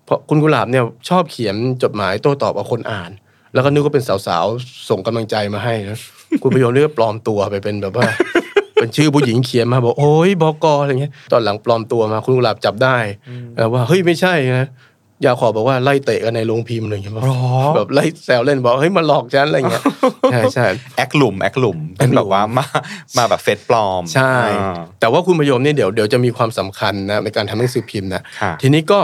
เพราะคุณกุหลาบเนี่ยชอบเขียนจดหมายโต้ตอบกับคนอ่าน แล้วก็นึกว่าเป็นสาวๆ ส่งกำลังใจมาให้นะคุณพยมนี่ก็ปลอมตัวไปเป็นแบบว่า เป็นชื่อผู้หญิงเขียนมาบอกโอ้ยบอกออะไรเงี้ย ตอนหลังปลอมตัวมาคุณกุหลาบจับได้เออว่าเฮ้ยไม่ใช่นะยาขอบอกว่าไล่เตะกันในโรงพิมพ์อะไรเงี้ยหรอแบบไล่แซวเล่นบอกเฮ้ยมาหลอกฉันอะไรเงี้ยใช่ใช่แอคหลุมแอคหลุมเป็นแบบว่ามามาแบบเฟซปลอม ใช่อ่าแต่ว่าคุณพยมเนี่ยเดี๋ยวเดี๋ยวจะมีความสำคัญนะในการทำหนังสือพิมพ์นะค่ะทีนี้ก็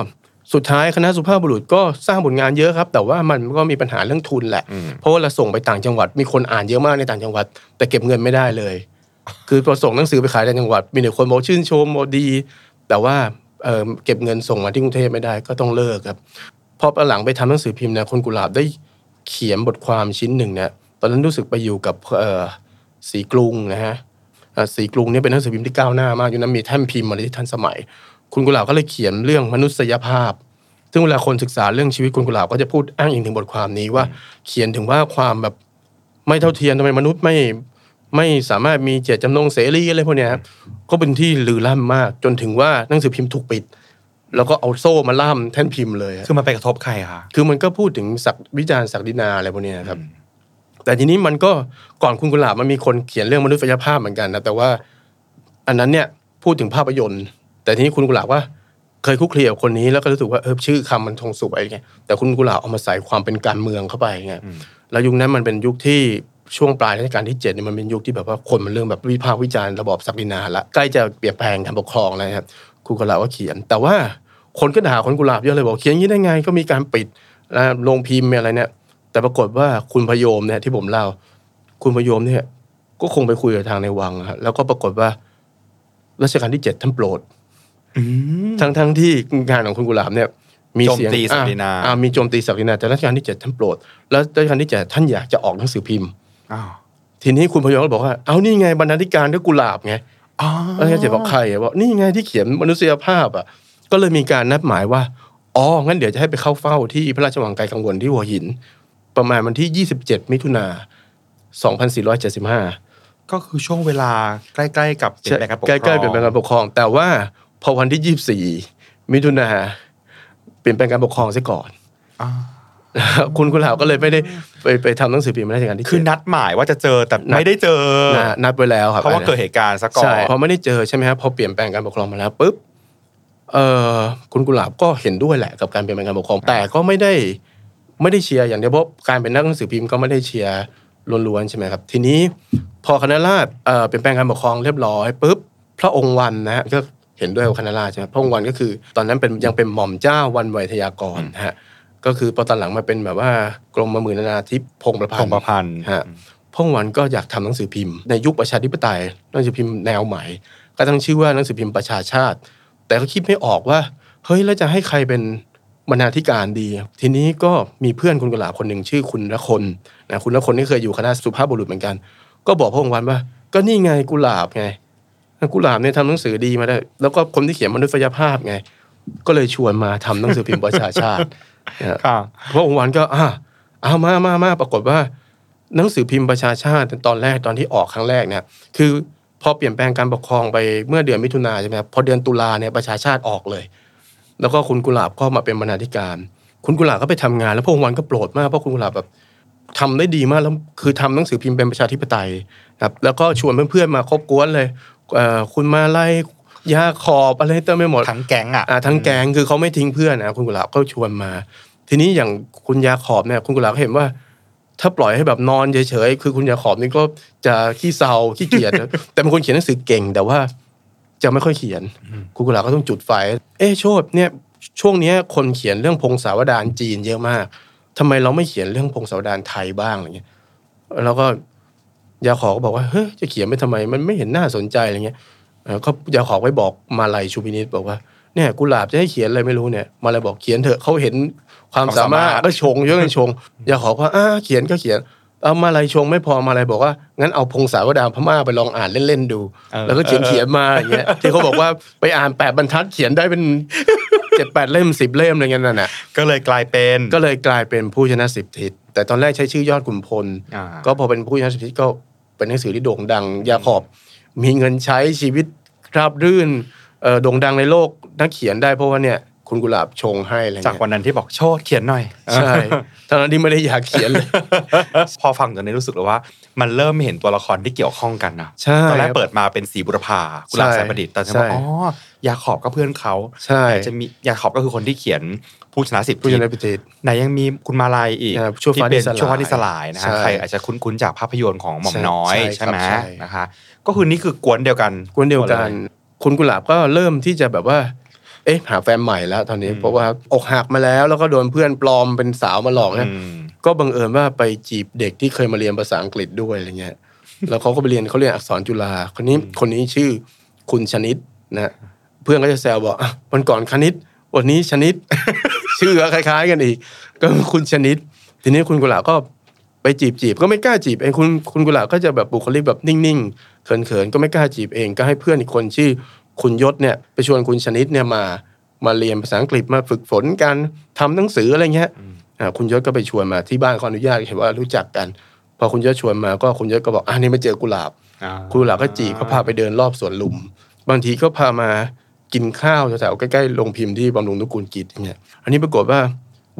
สุดท้ายคณะสุภาพบุรุษก็สร้างผลงานเยอะครับ แต่ว่ามันก็มีปัญหาเรื่องทุนแหละอืมเพราะว่าเราส่งไปต่างจังหวัดมีคนอ่านเยอะมากในต่างจังหวัด แต่เก็บเงินไม่ได้เลย คือพอส่งหนังสือไปขายต่างจังหวัด มีแต่คนบอกชื่นชมบอกดี แต่ว่าเอ่อเก็บเงินส่งมาที่กรุงเทพไม่ได้ก็ต้องเลิกครับพอหลังไปทำหนังสือพิมพ์เนี่ยคนกุหลาบได้เขียนบทความชิ้นหนึ่งเนี่ยตอนนั้นรู้สึกไปอยู่กับเอ่อสีกรุงนะฮะอ่าสีกรุงเนี่ยเป็นหนังสือพิมพ์ที่ก้าวหน้ามากอยู่นั้นมีแท่นพิมพ์อะไรที่ทันสมัย คุณกุหลาบก็เลยเขียนเรื่องมนุษยภาพ ซึ่งเวลาคนศึกษาเรื่องชีวิตคุณกุหลาบก็จะพูดอ้างอิงถึงบทความนี้ว่า เขียนถึงว่าความแบบไม่เท่าเทียมทำไมมนุษย์ไม่ไม่สามารถมีเจตจำนงเสรีอะไรพวกเนี้ยครับก็เป็นที่ลือล่ำมาก จนถึงว่าหนังสือพิมพ์ถูกปิด แล้วก็เอาโซ่มาล่ามแท่นพิมพ์เลยอะคือมันไปกระทบใครคะคือมันก็พูดถึงศักดิ์วิจารณ์ศักดินาอะไรพวกเนี้ยครับ แต่ทีนี้มันก็ก่อนคุณกุหลาบมันมีคนเขียนเรื่องมนุษยภาพเหมือนกันนะแต่ว่า อันนั้นเนี่ยพูดถึงภาพยนตร์ แต่ทีนี้คุณกุหลาบว่าเคยคุกคลีกับคนนี้แล้วก็รู้สึกว่าเออชื่อคำมันทงสุกอะไรเงี้ยแต่คุณกุหลาบเอามาใส่ความเป็นการเมืองเข้าไปไงแล้วยุคนั้นมันเป็นยุคที่ช่วงปลายรัชกาลที่เจ็ดเนี่ยมันเป็นยุคที่แบบว่าคนมันเริ่มแบบวิพากษ์วิจารณ์ระบอบศักดินาละใกล้จะเปลี่ยนแปลงการปกครองแล้วครับคุณกุหลาบก็เขียน แต่ว่าคนก็ด่าคนกุหลาบเยอะเลยบอกเขียนอย่างนี้ได้ไงก็มีการปิดนะลงพิมพ์อะไรเนี่ย แต่ปรากฏว่าคุณพยมเนี่ยที่ผมเล่า คุณพยมเนี่ย ก็คงไปคุยกับทางในวังอะฮะแล้วก็ปรากฏว่ารัชกาลที่เจ็ดท่านโปรดอืม ทั้งทั้งที่งานของคุณกุหลาบเนี่ยมีเสียงโจมตีศักดินาอ่อ่มีโจมตีศักดินาแต่รัชกาลที่เจ็ดท่านโปรด แล้วรัชกาลที่เจ็ดท่านอยากจะออกหนังสือพิมพ์อ้าวทีนี้คุณพยองก็บอกว่าเอานี่ไงบรรณาธิการก็กุหลาบไงอ๋อรัชกาลที่เจ็ดบอกใครอะบอกนี่ไงที่เขียนมนุษยภาพอะก็เลยมีการนัดหมายว่าอ๋องั้นเดี๋ยวจะให้ไปเข้าเฝ้าที่พระราชวังไกลกังวลที่หัวหิน ประมาณวันที่ 27 มิถุนา2475 ก็คือช่วงเวลาใกล้ ๆ กับเปลี่ยนแปลงการปกครองใกล้ๆเปลี่ยนแปลงการปกครอง แต่ว่า พอวันที่24มิถุนาเปลี่ยนแปลงการปกครองซะก่อนอ่าคุณกุหลาบก็เลยไม่ได้ไปไปทำหนังสือพิมพ์ราชการที่คือเจ็ดนัดหมายว่าจะเจอแต่ไม่ได้เจอนะนัดไว้แล้วครับเพราะว่าเกิดเหตุการณ์ซะก่อนใช่พอไม่ได้เจอใช่ไหมครับพอเปลี่ยนแปลงการปกครองมาแล้วปุ๊บเอ่อคุณกุหลาบก็เห็นด้วยแหละกับการเปลี่ยนแปลงการปกครองแต่ก็ไม่ได้ไม่ได้เชียร์อย่างเดียวเพราะการเป็นนักหนังสือพิมพ์ก็ไม่ได้เชียร์ล้วนๆใช่ไหมครับ ทีนี้พอคณะราษฎรเอ่อเปลี่ยนแปลงการปกครองเรียบร้อยปุ๊บพระองค์วันนะฮะก็ เห็นด้วยกับคณะราษฎรใช่ไหมพระองค์วันก็คือ ตอนนั้นเป็นยังเป็นหม่อมเจ้าวันไวยทยากรนะฮะก็คือพอตอนหลังมาเป็นแบบว่ากรมมือนานาธิปพงศ์ประพัพนงธ์ประพันธ์ฮะพ่องวันก็อยากทำหนังสือพิมพ์ในยุคประชาธิปไตยหนังสือพิมพ์แนวใหม่ ก็ตั้งชื่อว่าหนังสือพิมพ์ประชาชาติ แต่ก็คิดไม่ออกว่าเฮ้ยแล้วจะให้ใครเป็นบรรณาธิการดี ทีนี้ก็มีเพื่อนคุณกุหลาบคนหนึ่งชื่อคุณละคนนะคุณละคนนี่เคยอยู่คณะสุภาพบุรุษเหมือนกัน ก็บอกพ่องวันว่า ก็นี่ไงกุหลาบไง กุหลาบเนี่ยทำหนังสือดีมาได้ แล้วก็คนที่เขียนมนุษยภาพไง ก็เลยชวนมาทำหนังสือพิมพ์ประชาชาตินะฮะค่ะพระองค์วันก็อ่าเอามามามาปรากฏว่า หนังสือพิมพ์ประชาชาติตอนแรกตอนที่ออกครั้งแรกเนี่ย คือพอเปลี่ยนแปลงการปกครองไปเมื่อเดือนมิถุนาใช่ไหมครับพอเดือนตุลาเนี่ยประชาชาติออกเลย แล้วก็คุณกุหลาบก็มาเป็นบรรณาธิการ คุณกุหลาบก็ไปทำงาน แล้วพระองค์วันก็โปรดมากเพราะคุณกุหลาบแบบทำได้ดีมากแล้วคือทำหนังสือพิมพ์เป็นประชาธิปไตยครับแล้วก็ชวนเพื่อนๆมาคบกวนเลยเอ่อ คุณมาไล่ยาขอบอะไรเต็มไปหมดทั้งแก๊งอะอ่าทั้งแก๊งคือเขาไม่ทิ้งเพื่อนนะคุณกุหลาบก็ชวนมา ทีนี้อย่างคุณยาขอบเนี่ยคุณกุหลาบก็เห็นว่า ถ้าปล่อยให้แบบนอนเฉยๆคือคุณยาขอบนี่ก็จะขี้เศร้าขี้เกียจนะแต่เป็นคนเขียนหนังสือเก่ง แต่ว่าจะไม่ค่อยเขียน คุณกุหลาบก็ต้องจุดไฟ เอ๊ะโชดเนี่ยช่วงเนี้ยคนเขียนเรื่องพงศาวดารจีนเยอะมากทำไมเราไม่เขียนเรื่องพงศาวดารไทยบ้างอะไรเงี้ยแล้วก็ ยาขอก็บอกว่าเฮ้ยจะเขียนไปทำไม มันไม่เห็นน่าสนใจอะไรเงี้ยเอ่อเขายาขอไว้บอกมาลัยชูพินิษบอกว่าเนี่ยกุหลาบจะให้เขียนอะไรไม่รู้เนี่ย มาลัยบอกเขียนเถอะเขาเห็นความสามารถความสามารถก็ชงเยอะเลยชง ยาขอก็อ่าเขียนก็เขียนเอามาลัยชงไม่พอมาลัยบอกว่างั้นเอาพงศาวดารพม่าไปลองอ่านเล่นๆดู แล้วก็เขียนเขียนมาอย่างเงี้ยที่เขาบอกว่าไปอ่านแปดบรรทัดเขียนได้เป็น เจ็ดแปดเล่มสิบเล่มอะไรเงี้ยนั่นน่ะก็เลยกลายเป็นก็เลยกลายเป็นผู้ชนะสิบทิศแต่ตอนแรกใช้ชื่อยอดขุนพลอ่าก็พอเป็นผู้ชนะสิบทิศก็เป็นหนังสือที่โด่งดัง ยาขอบมีเงินใช้ชีวิตราบรื่นเอ่อโด่งดังในโลกนักเขียนได้เพราะว่าเนี่ยคุณกุหลาบชงให้อะไรจากเงี้ยวันนั้นที่บอกโชดเขียนหน่อย ใช่ทั้งนั้นที่ไม่ได้อยากเขียนเลย พอฟังตอนนี้รู้สึกเลยว่า มันเริ่มเห็นตัวละครที่เกี่ยวข้องกันนะใช่ตอนแรกเปิดมาเป็นสีบุรพากุหลาบใช่สายประดิษฐ์ตอนนี้ใช่ว่าอ๋อ ยาขอบก็เพื่อนเขาใช่จะมียาขอบก็คือคนที่เขียนผู้ชนะสิบผู้ชทิศนะสิบทิศไหนยังมีคุณมาลายอีกอ่าชั่วที่ฟ้าเป็นที่สลายช่วงฟ้าที่สลายนะใช่ฮะใครอาจจะคุ้นๆจากภาพยนตร์ของหม่อมน้อยใช่ใช่ไหมใช่ครับใช่นะคะก็คือนี่คือกวนเดียวกันกวนเดียวกันหมลคุณกุหลาบก็เริ่มที่จะแบบว่าเอ๊ะหาแฟนใหม่แล้วตอนนี้เพราะว่าอกหักมาแล้วแล้วก็โดนเพื่อนปลอมเป็นสาวมาหลอกนะอืมก็บังเอิญว่าไปจีบเด็กที่เคยมาเรียนภาษาอังกฤษด้วยอะไรเงี้ยแล้วเขาก็ไปเรียนเขาเรียนอักษรจุฬาคนนี้คนนี้ชื่อคุณชนิดนะ เพื่อนก็จะแซวบอกอะวันก่อนคณิต วันนี้ชนิด ชื่อก็คล้าย ๆ กันอีก ก็คุณชนิด ทีนี้คุณกุหลาบก็ไปจีบจีบก็ไม่กล้าจีบเองคุณคุณกุหลาบก็จะแบบบุคลิกแบบนิ่งๆเขินๆก็ไม่กล้าจีบเอง ก็ให้เพื่อนอีกคนชื่อคุณยศเนี่ยไปชวนคุณชนิดเนี่ยมามาเรียนภาษาอังกฤษมาฝึกฝนกันทำหนังสืออะไรเงี้ยอ่าคุณยศก็ไปชวนมาที่บ้านขออนุญาตเห็นว่ารู้จักกัน พอคุณยศชวนมาก็คุณยศก็บอกอ่านี่มาเจอกุหลาบอ่ากุหลาบก็จีบก็พาไปเดินรอบสวนลุม บางทีก็พามา กินข้าวแถวๆใกล้ๆโรงพิมพ์ที่บำรุงนุกูลกิจอย่างเงี้ยอันนี้ปรากฏว่า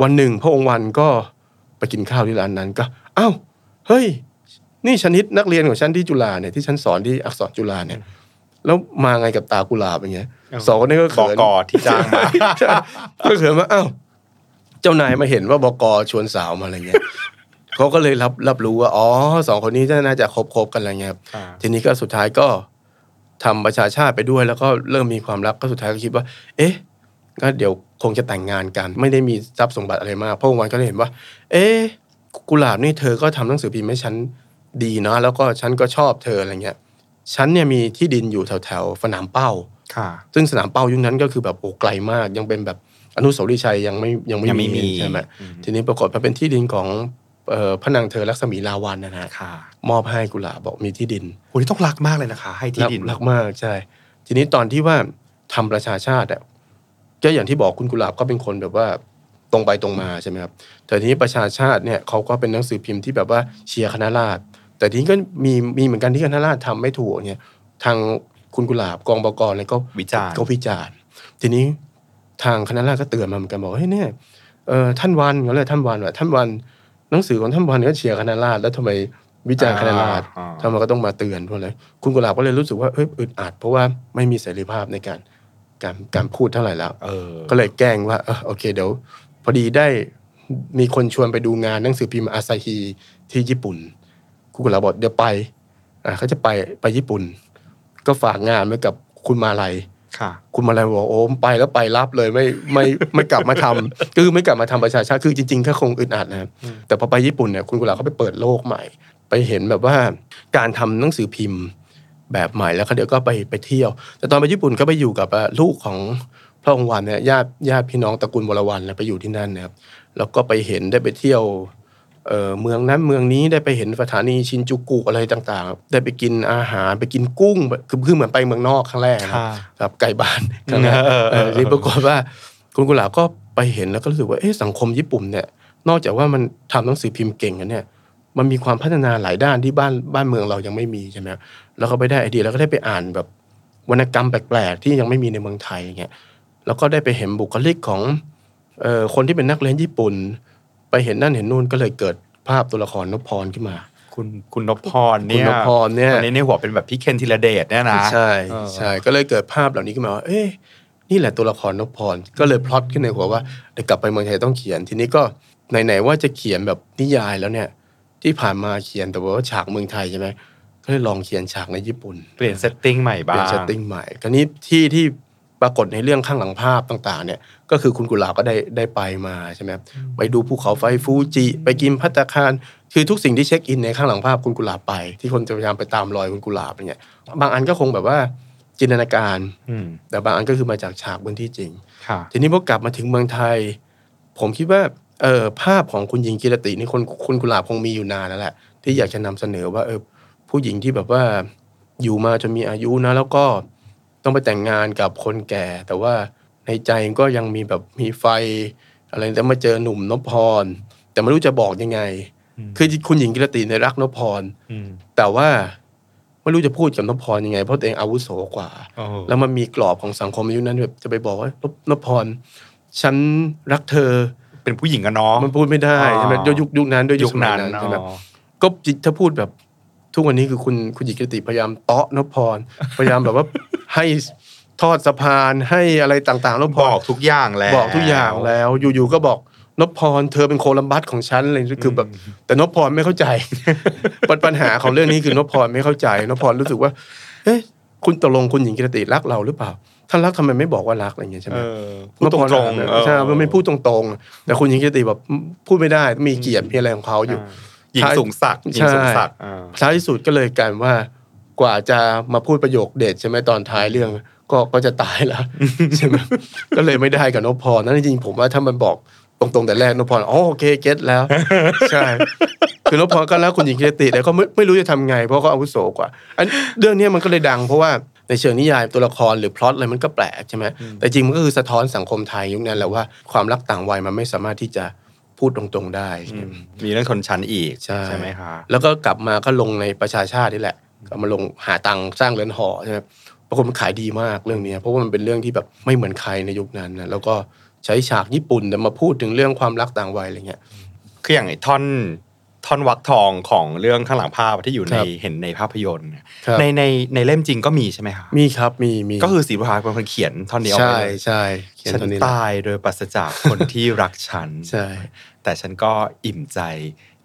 วันหนึ่งพระองค์วันก็ไปกินข้าวที่ร้านนั้นก็อ้าวเฮ้ย นี่ชนิดนักเรียนของฉันที่จุฬาเนี่ยที่ฉันสอนที่อักษรจุฬาเนี่ยแล้วมาไงกับตากุหลาบอย่างเงี้ยสองคนนี้ก็บเขินกที่จ้างมาใช่ก็เขินว่าอ้าวเจ้านายมาเห็นว่าบกชวนสาวมาอะไรเงี้ยเขาก็เลยรับรับรู้ว่าอ๋อสองคนนี้น่าจะคบคบกันอะไรเงี้ยครับอ่าทีนี้ก็สุดท้ายก็ ทำประชาชาติไปด้วย แล้วก็เริ่มมีความรักก็สุดท้ายก็คิดว่า เอ๊ะก็เดี๋ยวคงจะแต่งงานกัน ไม่ได้มีทรัพย์สมบัติอะไรมากเพราะวันก็เลยเห็นว่า เอ๊ะกุหลาบนี่เธอก็ทำหนังสือพิมพ์ให้ฉันดีเนาะแล้วก็ฉันก็ชอบเธออะไรเงี้ยฉันเนี่ยมีที่ดินอยู่แถวแถวๆสนามเป้าค่ะซึ่งสนามเป้ายุคนั้นก็คือแบบโอ้ไกลมากยังเป็นแบบอนุสาวรีย์ชัยยังไม่ยังไม่ยังไม่มีใช่ไหมอืมทีนี้ปรากฏว่าเป็นที่ดินของเอ่อ พระนางเธอลักษมีลาวันนะฮะค่ะมอบให้กุหลาบบอกมีที่ดินโอ้นี่ต้องรักมากเลยนะคะ ให้ที่รักดินรักมากใช่ ทีนี้ตอนที่ว่าทำประชาชาติอะก็อย่างที่บอกคุณกุหลาบก็เป็นคนแบบว่าตรงไปตรงมาใช่ไหมครับแต่ทีนี้ประชาชาติเนี่ยเขาก็เป็นหนังสือพิมพ์ที่แบบว่าเชียร์คณะราษฎรแต่ทีนี้ก็มีมีเหมือนกันที่คณะราษฎรทำไม่ถูกเนี่ยทางคุณกุหลาบกองบกเนี่ยก็วิจารณ์ก็วิจารณ์ ทีนี้ทางคณะราษฎรก็เตือนมาเหมือนกันบอกเฮ้ยเนี่ยเออท่านวันเขาเลยกท่านวันว่าท่านวัน หนังสือของท่านวันก็เชียร์คณะราษฎรแล้วทำไมวิจารณ์คณะราษฎรอ่าทำไมก็ต้องมาเตือนเพราะอะไรคุณกุหลาบก็เลยรู้สึกว่าเอ้ยอึดอัดเพราะว่าไม่มีเสรีภาพในการการการพูดเท่าไหร่แล้วเออก็เลยแกล้งว่าเออโอเคเดี๋ยว พอดีได้มีคนชวนไปดูงานหนังสือพิมพ์อาซาฮีที่ญี่ปุ่น คุณกุหลาบบอกเดี๋ยวไปอ่าเขาจะไปไปญี่ปุ่น ก็ฝากงานไว้กับคุณมาลัย ค่ะคุณมาลัยบอกโอ้ไปแล้วไปรับเลยไม่ไม่ไม่กลับมาทำก็คือไม่กลับมาทำประชาชาติคือจริงๆก็คงอึดอัดนะครับแต่พอไปญี่ปุ่นเนี่ยคุณกุหลาบเขาไปเปิดโลกใหม่ ไปเห็นแบบว่าการทำหนังสือพิมพ์แบบใหม่แล้วเขาเดี๋ยวก็ไปไปเที่ยว แต่ตอนไปญี่ปุ่นก็ไปอยู่กับอะลูกของพระองค์วันเนี่ยญาติญาติพี่น้องตระกูลวรวันเนี่ยไปอยู่ที่นั่นนะครับแล้วก็ไปเห็นได้ไปเที่ยว เอ่อเมืองนั้นเมืองนี้ได้ไปเห็นสถานีชินจูกุอะไรต่างๆ ได้ไปกินอาหารไปกินกุ้งคือคือเหมือนไปเมืองนอกครั้งแรกนะค่ะครับไก่บ้านครั้งแรกเออเออเออที่ปรากฏว่าคุณกุหลาบก็ไปเห็นแล้วก็รู้สึกว่าเอ๊ะสังคมญี่ปุ่นเนี่ยนอกจากว่ามันทำหนังสือพิมพ์เก่งกันเนี่ยมันมีความพัฒนาหลายด้านที่บ้านบ้านเมืองเรายังไม่มีใช่ไหมแล้วก็ไปได้ไอเดียแล้วก็ได้ไปอ่านแบบวรรณกรรมแปลกๆที่ยังไม่มีในเมืองไทยอย่างเงี้ยแล้วก็ได้ไปเห็นบุคลิกของเอ่อคนที่เป็นนักเรียนญี่ปุ่นไป เห็นนั่นเห็นนู่นก็เลยเกิดภาพตัวละครนพพรขึ้นมา คุณคุณนพพรเนี่ณนพพรเนี่ยตอนนี้ในหัวเป็นแบบพี่เคนธีรเดชเนี่ยนะใช่เออใช่ก็เลยเกิดภาพเหล่านี้ขึ้นมาว่าเอ๊ะนี่แหละตัวละครนพพรก็เลยพล็อตขึ้นในหัวว่าเดี๋ยวกลับไปเมืองไทยต้องเขียน ทีนี้ก็ไหนๆว่าจะเขียนแบบนิยายแล้วเนี่ย ที่ผ่านมาเขียนแต่ว่าฉากเมืองไทยใช่ไหมก็เลยลองเขียนฉากในญี่ปุ่น เปลี่ยน setting ใหม่บ้างเปลี่ยน setting ใหม่คราวนี้ที่ที่ ปรากฏในเรื่องข้างหลังภาพต่างๆเนี่ยก็คือคุณกุหลาบก็ได้ได้ไปมาใช่ไหมครับไปดูภูเขาไฟฟูจิ ไปกินพัตตาคารคือทุกสิ่งที่เช็คอินในข้างหลังภาพคุณกุหลาบไป ที่คนจะพยายามไปตามรอยคุณกุหลาบอย่างเงี้ยบางอันก็คงแบบว่าจินตนาการอืมแต่บางอันก็คือมาจากฉากบนที่จริงค่ะทีนี้พอกลับมาถึงเมืองไทย ผมคิดว่าเออภาพของคุณหญิงกิรตินี่คนคุณกุหลาบคงมีอยู่นานแล้วแหละ ที่อยากจะนำเสนอว่าเออผู้หญิงที่แบบว่าอยู่มาจนมีอายุนะแล้วก็ ต้องไปแต่งงานกับคนแก่ แต่ว่าในใจก็ยังมีแบบมีไฟ อะไรแต่มาเจอหนุ่มนพพร แต่ไม่รู้จะบอกยังไงอืมคือคุณหญิงกิรติในยรักนพพรอืมแต่ว่าไม่รู้จะพูดกับนพพรยังไง เพราะตัวเองอาวุโสกว่าโอ้แล้วมันมีกรอบของสังคมในยุคนั้นแบบจะไปบอกว่านพนพพรฉันรักเธอเป็นผู้หญิงกันเนาะมันพูดไม่ได้อ๋อใช่ไหมด้วยยุคยุคนั้นด้วยยุคนั้นสมัยอ๋ใช่ไหมอก็จิถ้าพูดแบบ ทุกวันนี้คือคุณคุณหญิงกิติพยายามเตาะนพพร พยายามแบบว่าให้ทอดสะพานให้อะไรต่างๆนพพบรอกทุกอย่างแล้วบอกทุกอย่างแล้ว อยู่ๆก็บอกนพพรเธอเป็นโคลัมบัสของฉันอะไรคือแบบ แต่นพพรไม่เข้าใจปัญปัญหาของเรื่องนี้คือนพพรไม่เข้าใจนพพรรู้สึกว่า เอ๊ะคุณตกลงคุณหญิงกิรติรักเราหรือเปล่าถ้ารักทำไมไม่บอกว่ารักอะไรอย่างเงี้ยใช่ไหมเออพูดตรงๆเออใช่มันไม่พูดตรงๆ แต่คุณหญิงกิรติแบบพูดไม่ได้มีเกียรติมีอะไรของเขาอยู่ หญิงสูงศักดิ์หญิงสูงศักดิ์อ่าท้ายที่สุดก็เลยกลายเป็นว่ากว่าจะมาพูดประโยคเด็ดใช่ไหมตอนท้ายเรื่อง ก็ก็จะตายแล้วใช่ไหมก็เลยไม่ได้กับนพพรนั่นจริงๆผมว่าถ้ามันบอกตรงๆแต่แรกนพพรอ๋อโอเคเก็ตแล้ว ใช่ คือนพพรก็แล้วคุณหญิงกิรติแล้วก็ไม่ไม่รู้จะทำไง เพราะเขาอาวุโสกว่า อันเรื่องเนี้ยมันก็เลยดังเพราะว่าในเชิงนิยายตัวละครหรือพล็อตอะไรมันก็แปลกใช่ไหมแต่จริงมันก็คือสะท้อนสังคมไทยยุคนั้นแหละว่าความรักต่างวัยมันไม่สามารถที่จะ พูดตรงๆได้อืมมีเรื่องชนชั้นอีกใช่ไหมคะแล้วก็กลับมาก็ลงในประชาชาตินี่แหละก็มาลงหาตังค์สร้างเรือนหอใช่ไหมปรากฏมันขายดีมากเรื่องเนี้ยเพราะว่ามันเป็นเรื่องที่แบบไม่เหมือนใครในยุคนั้นนะแล้วก็ใช้ฉากญี่ปุ่นแต่มาพูดถึงเรื่องความรักต่างวัยอะไรเงี้ยคืออย่างไอ้ท่อน ท่อนวักทองของเรื่องข้างหลังภาพที่อยู่ในครับเห็นในภาพยนตร์เนี่ยครับในในในเล่มจริงก็มีใช่ไหมคะมีครับมีมีก็คือศรีบุภาเป็นคนเขียนท่อนนี้เอาใช่ไว้เลยใช่เขียนฉันตัวนี้แหละตายโดยปราศจากคนที่รักฉันใช่แต่ฉันก็อิ่มใจ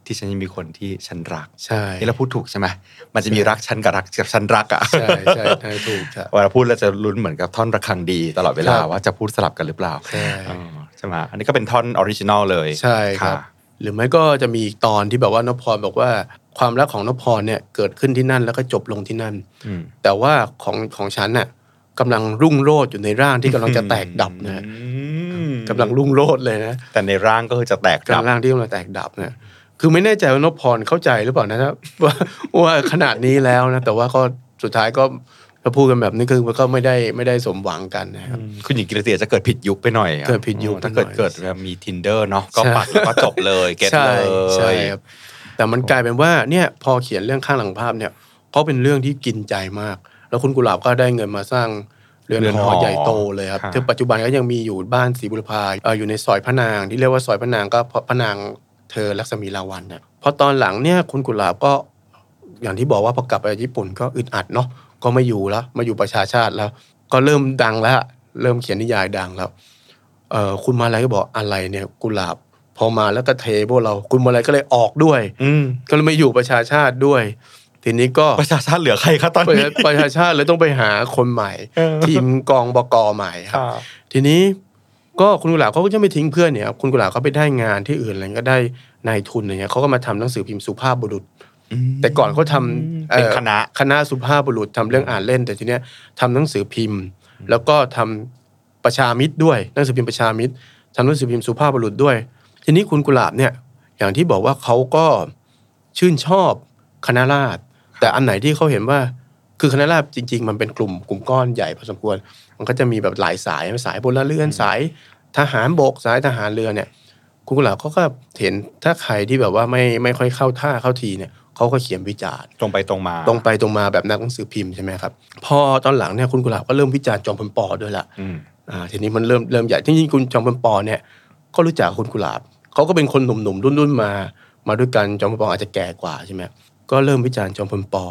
ที่ฉันยังมีคนที่ฉันรักใช่นี่เราพูดถูกใช่ไหมมันจะมีรักฉันกับรักกับฉันรักอะใช่ใช่ใช่ถูกครับเวลาพูดเราจะลุ้นเหมือนกับท่อนระฆังดีตลอดเวลาครับว่าจะพูดสลับกันหรือเปล่าใช่อ๋อใช่ไหมอันนี้ก็เป็นท่อน original เลยใช่ครับะ หรือไม่ก็จะมีอีกตอนที่แบบว่านพพรบอกว่าความรักของนพพรเนี่ยเกิดขึ้นที่นั่นแล้วก็จบลงที่นั่นอืมแต่ว่าของของฉันน่ะกำลังรุ่งโรจน์อยู่ในร่างที่กำลังจะแตกดับนะฮะอืมกำลังรุ่งโรจน์เลยนะแต่ในร่างก็คือจะแตกดับกำลังที่กำลังแตกดับนะคือไม่แน่ใจว่านพพรเข้าใจหรือเปล่านะว่าว่าขนาดนี้แล้วนะแต่ว่าก็สุดท้ายก็ ถ้าพูดกันแบบนี้คือมันก็ไม่ได้ไม่ได้สมหวังกันนะครับคุณหญิงกิรติจะเกิดผิดยุคไปหน่อยอะเกิดผิดยุคถ้าเกิดไปหน่อยเกิดแบบมี tinder เนาะก็ใช่ปัดแล้วก็จบเลยเก็ตใช่เลยใช่ครับแต่มันกลายเป็นว่าเนี่ยพอเขียนเรื่องข้างหลังภาพเนี่ยเขาเป็นเรื่องที่กินใจมาก แล้วคุณกุหลาบก็ได้เงินมาสร้างเรือนหอใหญ่โตเลยครับที่ปัจจุบันก็ยังมีอยู่บ้านศรีบุรพาเอ่ออยู่ในซอยพระนาง ที่เรียกว่าซอยพระนางก็เพราะพระนางเธอลักษมีลาวันเนี่ยพอตอนหลังเนี่ยคุณกุหลาบก็อย่างที่บอกว่าพอกลับไปญี่ปุ่นก็อึดอัดเนาะ ก็ไม่อยู่แล้ว มาอยู่ประชาชาติแล้ว ก็เริ่มดังแล้ว เริ่มเขียนนิยายดังแล้วเอ่อคุณมาลัยก็บอกอะไรเนี่ยกุหลาบ พอมาแล้วก็เทพวกเรา คุณมาลัยก็เลยออกด้วย อืมก็เลยไม่อยู่ประชาชาติด้วย ทีนี้ก็ประชาชาติเหลือใครครับตอนประนี้ชาประชาชาติเลยต้องไปหาคนใหม่เออทีมกองบกใหม่ครับค่ะทีนี้ก็คุณกุหลาบเขาก็จะไม่ทิ้งเพื่อนเนี่ยครับคุณกุหลาบเขาไปได้งานที่อื่นอะไรก็ได้นายทุนอะไรเงี้ยเขาก็มาทำหนังสือพิมพ์สุภาพบุรุษ แต่ก่อนเขาทำเป็นอ่อคณะคณะสุภาพบุรุษทำเรื่องอ่านเล่น แต่ทีเนี้ยทำหนังสือพิมพ์ แล้วก็ทำประชามิตรด้วยหนังสือพิมพ์ประชามิตรทำหนังสือพิมพ์สุภาพบุรุษด้วย ทีนี้คุณกุหลาบเนี่ยอย่างที่บอกว่าเขาก็ชื่นชอบคณะราษฎรแต่อันไหนที่เขาเห็นว่าคือคณะราษฎรจริง ๆ มันเป็นกลุ่มกลุ่มก้อนใหญ่พอสมควร มันก็จะมีแบบหลายสายสายพลเรือนสายทหารบกสายทหารเรือเนี่ย คุณกุหลาบเขาก็เห็นถ้าใครที่แบบว่าไม่ไม่ค่อยเข้าท่าเข้าทีเนี่ย เขาก็เขียนวิจารณ์ตรงไปตรงมา ตรงไปตรงมาแบบนักหนังสือพิมพ์ใช่ไหมครับพอตอนหลังเนี่ยคุณกุหลาบก็เริ่มวิจารณ์จอมพลปอด้วยละอืมอ่าทีนี้มันเริ่มเริ่มใหญ่จริงๆคุณจอมพลปอเนี่ยก็รู้จักคุณกุหลาบเขาก็เป็นคนหนุ่มๆรุ่นๆมา มาด้วยกันจอมพลปออาจจะแก่กว่าใช่ไหมก็เริ่มวิจารณ์จอมพลปอ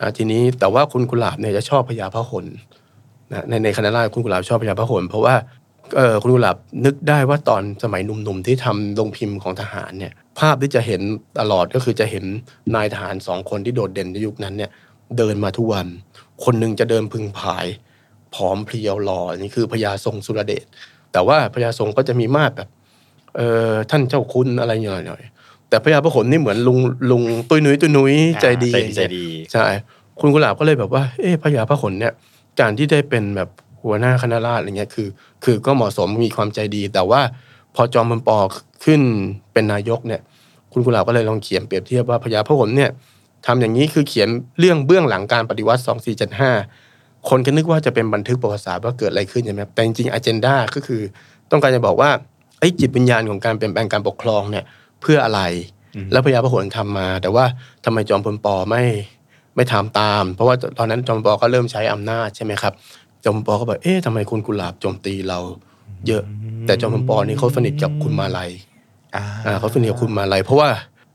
อ่าทีนี้แต่ว่าคุณกุหลาบเนี่ยจะชอบพญาพหลนะในในคณะราษฎรคุณกุหลาบชอบพญาพหลเพราะว่าเออคุณกุหลาบนึกได้ว่าตอนสมัยหนุ่มๆที่ทำลงพิมพ์ของทหารเนี่ย ภาพที่จะเห็นตลอดก็คือจะเห็นนายทหารสองคนที่โดดเด่นในยุคนั้นเนี่ยเดินมาทุกวัน คนหนึ่งจะเดินพึงพาย ผอมเพรียวหล่อนี่คือพญาทรงสุรเดชแต่ว่าพญาทรงก็จะมีมาดแบบเออท่านเจ้าคุณอะไรหน่อยๆแต่พญาพหลนี่เหมือนลุงลุงตุยนุ้ยตุยนุ้ยใจดีใจดีใจดีใช่คุณกุหลาบก็เลยแบบว่าเอ๊ะพญาพหลเนี่ยการที่ได้เป็นแบบหัวหน้าคณะราษฎรอะไรเงี้ยคือ คือก็เหมาะสมมีความใจดีแต่ว่า พอจอมพลปอขึ้นเป็นนายกเนี่ย คุณกุหลาบก็เลยลองเขียนเปรียบเทียบว่าพญาพหลเนี่ยทำอย่างนี้คือเขียนเรื่องเบื้องหลังการปฏิวัติ 2475 คนก็นึกว่าจะเป็นบันทึกประวัติศาสตร์ว่าเกิดอะไรขึ้นใช่ไหมครับแต่จริงๆอเจนดาก็คือ ต้องการจะบอกว่าไอ้จิตวิญญาณของการเปลี่ยนแปลงการปกครองเนี่ยเพื่ออะไร แล้วพญาพหลทำมา แต่ว่าทำไมจอมพลปอไม่ไม่ทำตาม เพราะว่าตอนนั้นจอมพลปอก็เริ่มใช้อำนาจใช่ไหมครับจอมพลปอก็บอกเอ๊ะทำไมคุณกุหลาบโจมตีเรา เยอะ แต่จอมพลปอนี่เขาสนิทกับคุณมาลัยอ่าอ่าเขาสนิทกับคุณมาลัยเพราะว่า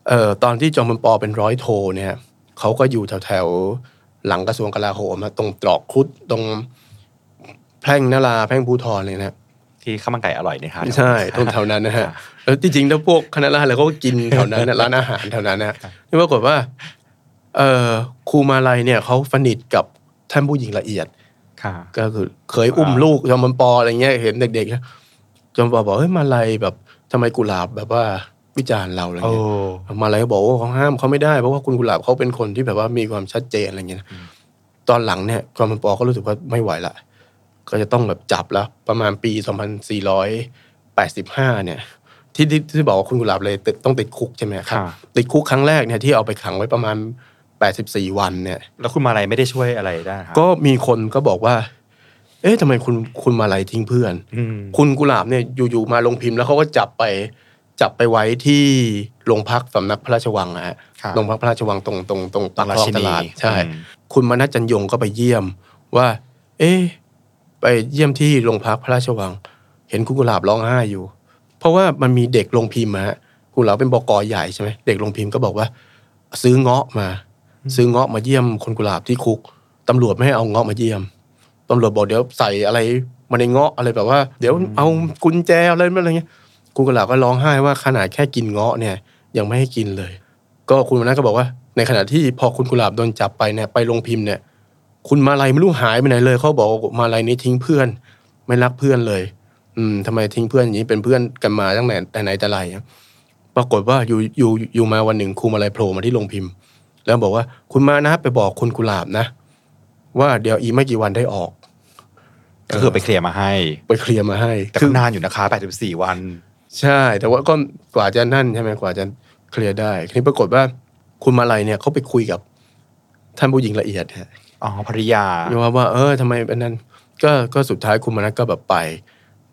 เอ่อตอนที่จอมพลปอเป็นร้อยโทเนี่ยเขาก็อยู่แถวๆหลังกระทรวงกลาโหมนะตรงตรอกครุดตรงแพร่งนาราแพร่งภูทรเลยนะที่ข้าวมันไก่อร่อยนี่ครับใช่ตรงแถวนั้นนะฮะแล้วจริงๆแล้วพวกคณะราษฎรอะไรเขาก็กินแถวนั้นนะร้านอาหารแถวนั้นนะนี่ปรากฏว่า เอ่อครูมาลัยเนี่ยเขาสนิทกับท่านผู้หญิงละเอียดค่ะ ก็คือเคยอุ้มลูกจอมพลปออะไรเงี้ยเห็นเด็กๆนะจอมพลปอบอกเฮ้ยมาลัยแบบทำไมกุหลาบแบบว่าวิจารณ์เราอะไรโอ้เงี้ยมาลัยก็บอกว่าเขาห้ามเขาไม่ได้เพราะว่าคุณกุหลาบเขาเป็นคนที่แบบว่ามีความชัดเจนอะไรเงี้ยนะตอนหลังเนี่ยจอมพลปอก็รู้สึกว่าไม่ไหวละก็จะต้องแบบจับแล้ว ประมาณปี 2485 เนี่ย ที่ที่ที่บอกว่าคุณกุหลาบเลยติดต้องติดคุกใช่ไหมครับค่ะติดคุกครั้งแรกเนี่ยที่เอาไปขังไว้ประมาณ 84 วันเนี่ยแล้วคุณมาลัยไม่ได้ช่วยอะไรได้ครับก็มีคนก็บอกว่า เอ๊ะทำไมคุณคุณมาลัยทิ้งเพื่อนอืมคุณกุหลาบเนี่ยอยู่ๆมาลงพิมพ์แล้วเขาก็จับไปจับไปไว้ที่โรงพักสำนักพระราชวังนะฮะครับโรงพักพระราชวังตรงตรงตรงปากคลองตลาดใช่อืมคุณมนัสจันยงก็ไปเยี่ยมว่า เอ๊ะไปเยี่ยมที่โรงพักพระราชวัง เห็นคุณกุหลาบร้องไห้อยู่ เพราะว่ามันมีเด็กลงพิมพ์มาฮะคุณกุหลาบเป็นบกใหญ่ใช่ไหมเด็กลงพิมพ์ก็บอกว่า ซื้อเงาะมา ซื้อเงาะมาเยี่ยมคนกุหลาบที่คุกตำรวจไม่ให้เอาเงาะมาเยี่ยมตำรวจบอกเดี๋ยวใส่อะไรมาในเงาะอะไรแบบว่า เดี๋ยวเอากุญแจอะไรอะไรเงี้ยคุณกุหลาบก็ร้องไห้ว่าขนาดแค่กินเงาะเนี่ย ยังไม่ให้กินเลย ก็คุณวันนั้นก็บอกว่า ในขณะที่พอคุณกุหลาบโดนจับไปเนี่ยไปลงพิมพ์เนี่ย คุณมาลัยไม่รู้หายไปไหนเลยเขาบอกว่ามาลัยนี้ทิ้งเพื่อน ไม่รักเพื่อนเลย อืมทำไมทิ้งเพื่อนอย่างนี้เป็นเพื่อนกันมาตั้งแต่ไหนแต่ไรอะปรากฏว่าอยู่อยู่อยู่มาวันหนึ่งครูมาลัยโผล่มาที่โรงพิมพ์ แล้วบอกว่าคุณมานะไปบอกคุณกุหลาบนะ ว่าเดี๋ยวอีกไม่กี่วันได้ออก ก็คือไปเคลียร์มาให้ ไปเคลียร์มาให้ แต่ก็นานอยู่นะคะ84วัน ใช่ แต่ว่าก็กว่าจะนั่นใช่ไหมกว่าจะเคลียร์ได้ทีนี้ปรากฏว่าคุณมาลัยเนี่ยเขาไปคุยกับท่านผู้หญิงละเอียดฮะอ๋อภริยาว่าว่า เออทำไมเป็นนั้นก็ก็สุดท้ายคุณมานัทก็แบบไป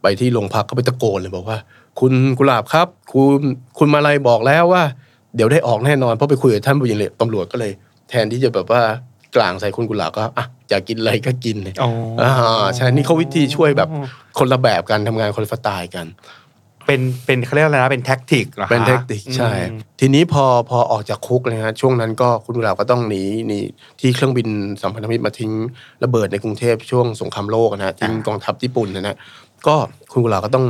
ไปที่โรงพักก็ไปตะโกนเลยบอกว่า คุณกุหลาบครับ คุณคุณมาลัยบอกแล้วว่า เดี๋ยวได้ออกแน่นอนเพราะไปคุยกับท่านผู้หญิงเลยตำรวจก็เลย แทนที่จะแบบว่ากลางใส่คุณกุหลาบก็อะอยากกินอะไรก็กินเลยอ๋ออ่าใช่นี่เขาวิธีช่วยแบบคนละแบบกันทำงานคนละสไตล์กัน เป็นเป็นเขาเรียกอะไรนะเป็นแท็กติกเหรอคะเป็นเทคนิคใช่อืมทีนี้พอพอออกจากคุกเลยฮะช่วงนั้นก็คุณกุหลาบก็ต้องหนีหนีที่เครื่องบินสัมพันธมิตรมาทิ้งระเบิดในกรุงเทพช่วงสงครามโลกนะฮะทิ้งกองทัพญี่ปุ่นนะฮะก็คุณกุหลาบก็ต้อง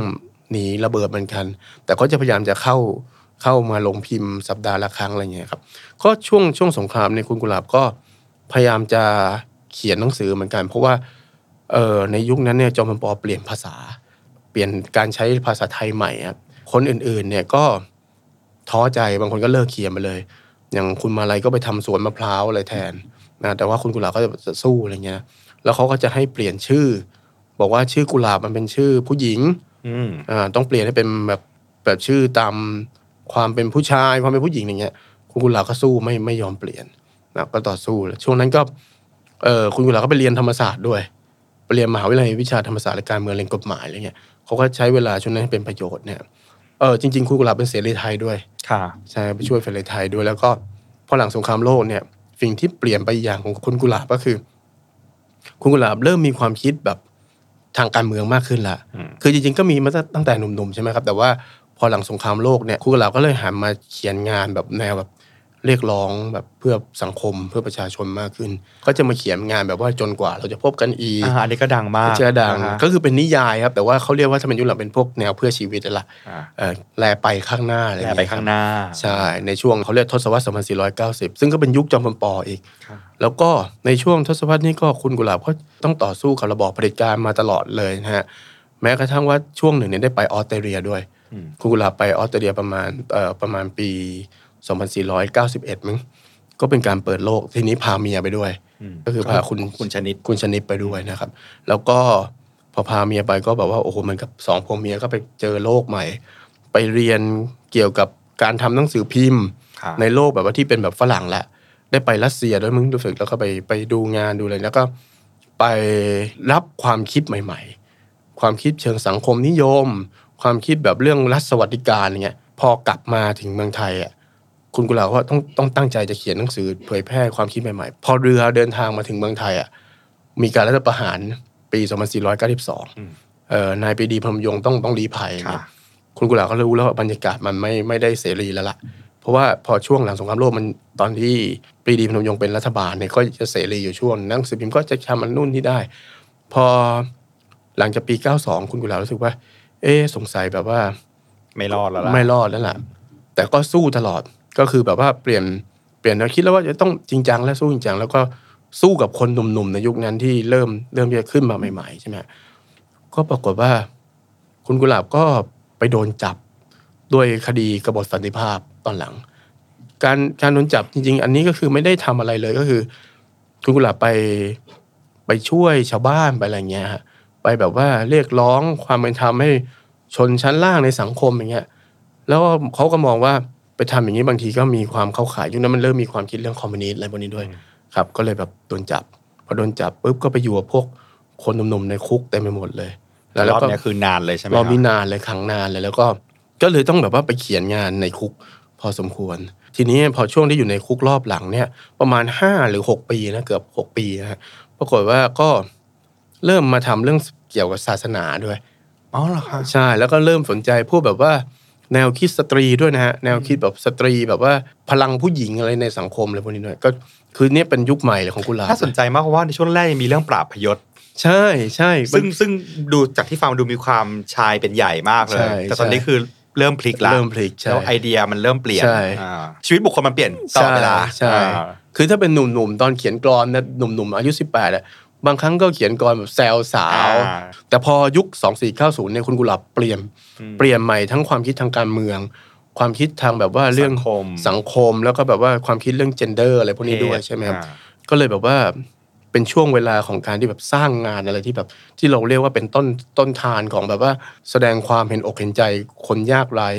หนีระเบิดเหมือนกัน แต่ก็จะพยายามจะเข้า เข้ามาลงพิมพ์สัปดาห์ละครั้งอะไรเงี้ยครับก็ช่วงช่วงสงครามเนี่ยคุณกุหลาบก็พยายามจะเขียนหนังสือเหมือนกัน เพราะว่าเออในยุคนั้นเนี่ยจอมพลปเปลี่ยนภาษา เปลี่ยนการใช้ภาษาไทยใหม่ครับคนอื่นๆเนี่ยก็ท้อใจบางคนก็เลิกเขียนไปเลย อย่างคุณมาลัยก็ไปทำสวนมะพร้าวอะไรแทนนะแต่ว่าคุณกุหลาบก็จะสู้อะไรเงี้ย แล้วเขาก็จะให้เปลี่ยนชื่อ บอกว่าชื่อกุหลาบมันเป็นชื่อผู้หญิงอืมอ่าต้องเปลี่ยนให้เป็นแบบแบบชื่อตาม ความเป็นผู้ชายความเป็นผู้หญิงอย่างเงี้ย คุณกุหลาบก็สู้ไม่ไม่ยอมเปลี่ยนนะก็ต่อสู้เลยช่วงนั้นก็เออคุณกุหลาบก็ไปเรียนธรรมศาสตร์ด้วยไปเรียนมหาวิทยาลัยวิชาธรรมศาสตร์และการเมืองเรียนกฎหมายอะไรเงี้ยเขาก็ใช้เวลาช่วงนั้นให้เป็นประโยชน์เนี่ยเออจริงๆคุณกุหลาบเป็นเสรีไทยด้วยค่ะใช่ไปช่วยเสรีไทยด้วยแล้วก็พอหลังสงครามโลกเนี่ยสิ่งที่เปลี่ยนไปอีกอย่างของคุณกุหลาบก็คือ คุณกุหลาบเริ่มมีความคิดแบบทางการเมืองมากขึ้นละอืมคือจริงๆ ก็มีมาตั้งแต่หนุ่มๆ ใช่ไหมครับ แต่ว่า พอหลังสงครามโลกเนี่ยคุณกุหลาบก็เลยหันมาเขียนงานแบบแนวแบบเรียกร้องแบบเพื่อสังคมเพื่อประชาชนมากขึ้น ก็จะมาเขียนงานแบบว่าจนกว่าเราจะพบกันอีกอ่าอันนี้ก็ดังมากเชื่อดังนะคะก็คือเป็นนิยายครับแต่ว่าเขาเรียกว่าถ้าเป็นยุคหลังเป็นพวกแนวเพื่อชีวิตนั่นแหละอ่าเออแลไปข้างหน้าอะไรอย่แล้งไปเงี้ยข้างหน้าใช่ในช่วงเขาเรียกทศวรรษ 2490 ซึ่งก็เป็นยุคจอมพลปอีกครับแล้วก็ในช่วงทศวรรษนี้ก็คุณกุหลาบก็ต้องต่อสู้กับระบอบเผด็จการมาตลอดเลยนะฮะแม้กระทั่งว่าช่วงหนึ่งเนี่ยได้ไปออสเตรเลียด้วยอืม คุณกุหลาบไปออสเตรเลียประมาณเอ่อประมาณปี 2491มั้งก็เป็นการเปิดโลกทีนี้พาเมียไปด้วยอืมก็คือพาคุณคุณชนิดคุณชนิดไปด้วยนะครับ แล้วก็พอพาเมียไปก็แบบว่าโอ้โหเหมันกับสองผัวเมียก็ไปเจอโลกใหม่ ไปเรียนเกี่ยวกับการทำหนังสือพิมพ์ค่ะในโลกแบบว่าที่เป็นแบบฝรั่งแหละได้ไปรัสเซียด้วยมึงรู้สึกแล้วก็ไปไปดูงานดูอะไรแล้วก็ไปรับความคิดใหม่ ๆ ความคิดเชิงสังคมนิยม ความคิดแบบเรื่องรัฐสวัสดิการอย่างเงี้ยพอกลับมาถึงเมืองไทยอะคุณกุหลาบว่าต้องต้องตั้งใจจะเขียนหนังสือเผยแพร่ความคิดใหม่ๆ พอเรือเดินทางมาถึงเมืองไทยอะมีการรัฐประหารปี 2492เอ่อนายปรีดีพรหมยงค์ต้องต้องรีภัยค่ะเนี่ยคุณกุหลาบก็รู้แล้วว่าบรรยากาศมันไม่ไม่ได้เสรีแล้วล่ะเพราะว่าพอช่วงหลังสงครามโลกมันตอนที่ปรีดีพนมยงค์เป็นรัฐบาลเนี่ยก็จะเสรีอยู่ช่วงหนังสือพิมพ์ก็จะทำอันนู่นนี่ได้ พอหลังจากปี 92 คุณกุหลาบรู้สึกว่า เอ๊ะสงสัยแบบว่า ไม่รอดแล้วล่ะไม่รอดแล้วล่ะ แต่ก็สู้ตลอดก็คือแบบว่าเปลี่ยนเปลี่ยนแนวคิดแล้วว่าจะต้องจริงจังและสู้จริงจังแล้วก็สู้กับคนหนุ่มๆในยุคนั้นที่เริ่มเริ่มจะขึ้นมาใหม่ ๆ ใช่ไหมก็ปรากฏว่า คุณกุหลาบก็ไปโดนจับด้วยคดีกบฏสันติภาพตอนหลัง การการโดนจับจริง ๆ อันนี้ก็คือไม่ได้ทำอะไรเลยก็คือ คุณกุหลาบไปไปช่วยชาวบ้านไปอะไรเงี้ยฮะ ไปแบบว่าเรียกร้องความเป็นธรรมให้ชนชั้นล่างในสังคมอย่างเงี้ยแล้วก็เขาก็มองว่าไปทำอย่างนี้บางทีก็มีความเข้าข่ายยุคนั้นมันเริ่มมีความคิดเรื่องคอมมิวนิสต์อะไรพวกนี้ด้วยครับ ก็เลยแบบโดนจับพอโดนจับปุ๊บก็ไปอยู่กับพวกคนหนุ่มๆในคุกเต็มไปหมดเลย แล้วรอบก็เนี้ยคือนานเลยใช่ไหมรอบนี้คนานเลยครั้งนานเลยแล้วก็ก็เลยต้องแบบว่าไปเขียนงานในคุกพอสมควร ทีนี้พอช่วงที่อยู่ในคุกรอบหลังเนี่ย ประมาณห้าหรือหกปีนะเกือบหกปีนะฮะปรากฏว่าก็ เริ่มมาทำเรื่องเกี่ยวกับศาสนาด้วยอ๋อเหรอคะใช่แล้วก็เริ่มสนใจพวกแบบว่า แนวคิดสตรีด้วยนะฮะแนวคิดแบบสตรีแบบว่าพลังผู้หญิงอะไรในสังคมอะไรพวกนี้ด้วยก็คือเนี่ยเป็นยุคใหม่เลยของกุหลาบน่าสนใจมากเพราะว่าในช่วงแรกยังมีเรื่องปราบพยศใช่ใช่ซึ่งซึ่งดูจากที่ฟังดูมีความชายเป็นใหญ่มากเลยใช่แต่ตอนนี้ใช่คือเริ่มพลิกละเริ่มพลิกใช่แล้วไอเดียมันเริ่มเปลี่ยนใช่อ่าชีวิตบุคคลมันเปลี่ยนตลอดเวลาใช่อ่าคือถ้าเป็นหนุ่มๆตอนเขียนกลอนนะหนุ่มๆอายุ18อะ บางครั้งก็เขียนกรแบบแซวสาวอ่าแต่พอยุค 2490เนี่ยคุณกุหลาบเปลี่ยนเปลี่ยนใหม่ทั้งความคิดทางการเมือง ความคิดทางแบบว่าเรื่องสังคมสังคมแล้วก็แบบว่าความคิดเรื่อง gender อะไรพวกนี้ด้วยใช่ไหมครับอ่าก็เลยแบบว่าเป็นช่วงเวลาของการที่แบบสร้างงานอะไรที่แบบที่เราเรียกว่าเป็นต้นต้นทานของแบบว่าแสดงความเห็นอกเห็นใจคนยากไร้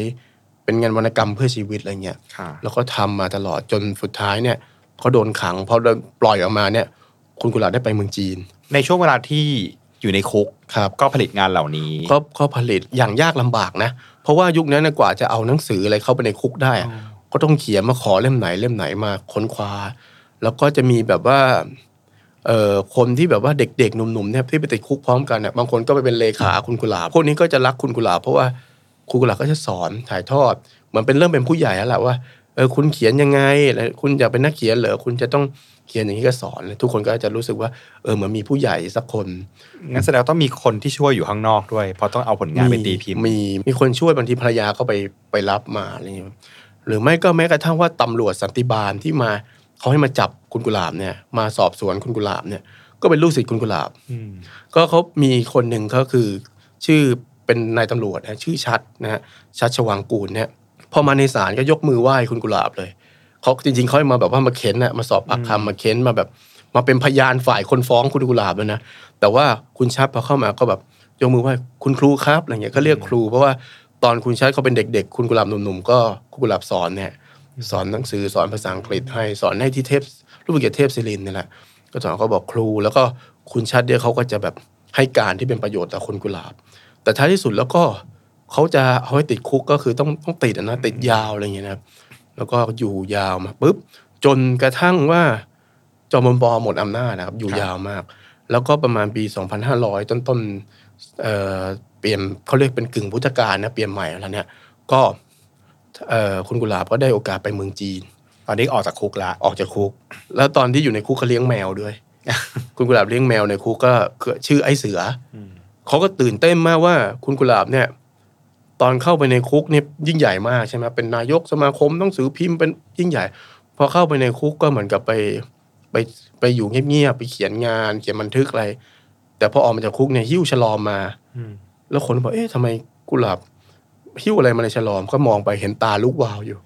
เป็นงานวรรณกรรมเพื่อชีวิตอะไรเงี้ยค่ะแล้วก็ทำมาตลอดจนสุดท้ายเนี่ยเขาโดนขังพอโดนปล่อยออกมาเนี่ย คุณกุหลาบได้ไปเมืองจีน ในช่วงเวลาที่อยู่ในคุกครับก็ผลิตงานเหล่านี้ก็ก็ผลิตอย่างยากลำบากนะ เพราะว่ายุคนั้นนะกว่าจะเอาหนังสืออะไรเข้าไปในคุกได้อะก็ต้องเขียนมาขอเล่มไหนเล่มไหนมาค้นคว้า แล้วก็จะมีแบบว่าเอ่อคนที่แบบว่าเด็กๆหนุ่มๆเนี่ยที่ไปติดคุกพร้อมกันเนี่ยบางคนก็ไปเป็นเลขาคุณกุหลาบพวกนี้ก็จะรักคุณกุหลาบเพราะว่าคุณกุหลาบก็จะสอนถ่ายทอดเหมือนเป็นเรื่องเป็นผู้ใหญ่แล้วแหละว่า เออคุณเขียนยังไงแล้วคุณอยากเป็นนักเขียนเหรอคุณจะต้องเขียนอย่างนี้ก็สอน ทุกคนก็จะรู้สึกว่าเออเหมือนมีผู้ใหญ่สักคนงั้นแสดงว่าต้องมีคนที่ช่วยอยู่ข้างนอกด้วย เพราะต้องเอาผลงานไปตีพิมพ์มีมีคนช่วยบางทีภรรยาก็ไปไปรับมาอะไรอย่างเงี้ยหรือไม่ก็แม้กระทั่งว่าตำรวจสันติบาลที่มาเขาให้มาจับคุณกุหลาบเนี่ยมาสอบสวนคุณกุหลาบเนี่ย ก็เป็นลูกศิษย์คุณกุหลาบอืมก็เขามีคนหนึ่งก็คือ ชื่อเป็นนายตำรวจนะชื่อชัดนะฮะชัดชวังกูลเนี่ย พอมาในศาลก็ยกมือไหว้คุณกุหลาบเลยเขาจริงๆเขาให้มาแบบว่ามาเค้นนะมาสอบปากคำมาเค้นมาแบบ มาเป็นพยานฝ่ายคนฟ้องคุณกุหลาบเลยนะแต่ว่าคุณชัดพอเข้ามาก็แบบยกมือไหว้คุณครูครับอะไรเงี้ยก็เรียกครู เพราะว่าตอนคุณชัดเขาเป็นเด็ก ๆ คุณกุหลาบหนุ่มๆก็คุณกุหลาบสอนเนี่ยสอนหนังสือสอนภาษาอังกฤษให้สอนให้ที่เทพรูปเกียรติเทพศิรินทร์นี่แหละก็สอนเขาบอกครู แล้วก็คุณชัดเนี่ยเขาก็จะแบบให้การที่เป็นประโยชน์ต่อคนกุหลาบ แต่ท้ายที่สุดแล้วก็ เขาจะเอาให้ติดคุกก็คือต้องต้องติดอะนะติดยาวอะไรอย่างเงี้ยนะครับแล้วก็อยู่ยาวมาปุ๊บจนกระทั่งว่าจอมพลปหมดอำนาจนะครับ อยู่ยาวมาก แล้วก็ประมาณปี 2500 ต้นต้นๆเอ่อเปลี่ยนเขาเรียกเป็นกึ่งพุทธกาลนะเปลี่ยนใหม่แล้วเนี่ย ก็เอ่อคุณกุหลาบก็ได้โอกาสไปเมืองจีน ตอนนี้ออกจากคุกละออกจากคุก แล้วตอนที่อยู่ในคุกเขาเลี้ยงแมวด้วย คุณกุหลาบเลี้ยงแมวในคุกก็คือชื่อไอ้เสืออเขาก็ตื่นเต้นมากว่าคุณกุหลาบเนี่ย ตอนเข้าไปในคุกเนี่ยยิ่งใหญ่มากใช่ไหมเป็นนายกสมาคมต้องสือพิมพ์เป็นยิ่งใหญ่ พอเข้าไปในคุกก็เหมือนกับไปไปไปอยู่เงียบๆไปเขียนงาน เขียนบันทึกอะไร แต่พอออกมาจากคุกเนี่ยหิ้วฉลอมมาแล้วคนก็บอกเอ๊ะทำไมกุหลาบหิ้วอะไรมาในฉลอมก็มองไปเห็นตาลูกวาวอยู่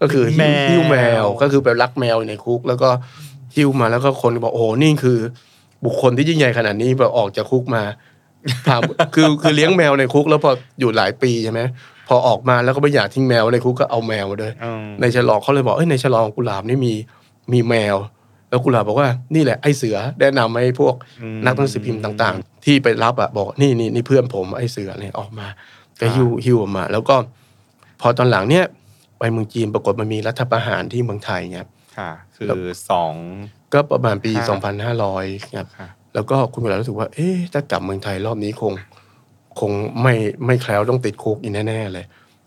ก็คือหิ้วแมวหิ้วแมวก็คือไปรักแมวในคุก แล้วก็หิ้วมาแล้วก็คนก็บอกโอ้โหนี่คือ บุคคลที่ยิ่งใหญ่ขนาดนี้แบบออกจากคุกมา ถามคือคือเลี้ยงแมวในคุกแล้วพออยู่หลายปีใช่ไหมพอออกมาแล้วก็ไม่อยากทิ้งแมวในคุกก็เอาแมวมาด้วยอืมในฉลองเขาเลยบอกเอ้ยในฉลองกุหลาบนี่มีมีแมว แล้วกุหลาบบอกว่านี่แหละไอ้เสือแนะนำให้พวกอืมนักหนังสือพิมพ์ต่าง ๆ ที่ไปรับอะบอกนี่นี่นี่เพื่อนผมไอ้เสือเนี่ยออกมาก็หิ้วหิ้วออกมา แล้วก็พอตอนหลังเนี่ยไปเมืองจีนปรากฏมันมีรัฐประหารที่เมืองไทยเนี่ยค่ะคือสองก็ประมาณปีค่ะ2500ครับค่ะ แล้วก็คุณกุหลาบรู้สึกว่า เอ๊ะถ้ากลับเมืองไทยรอบนี้คง คงไม่ไม่แคล้วต้องติดคุกอีกแน่ๆเลย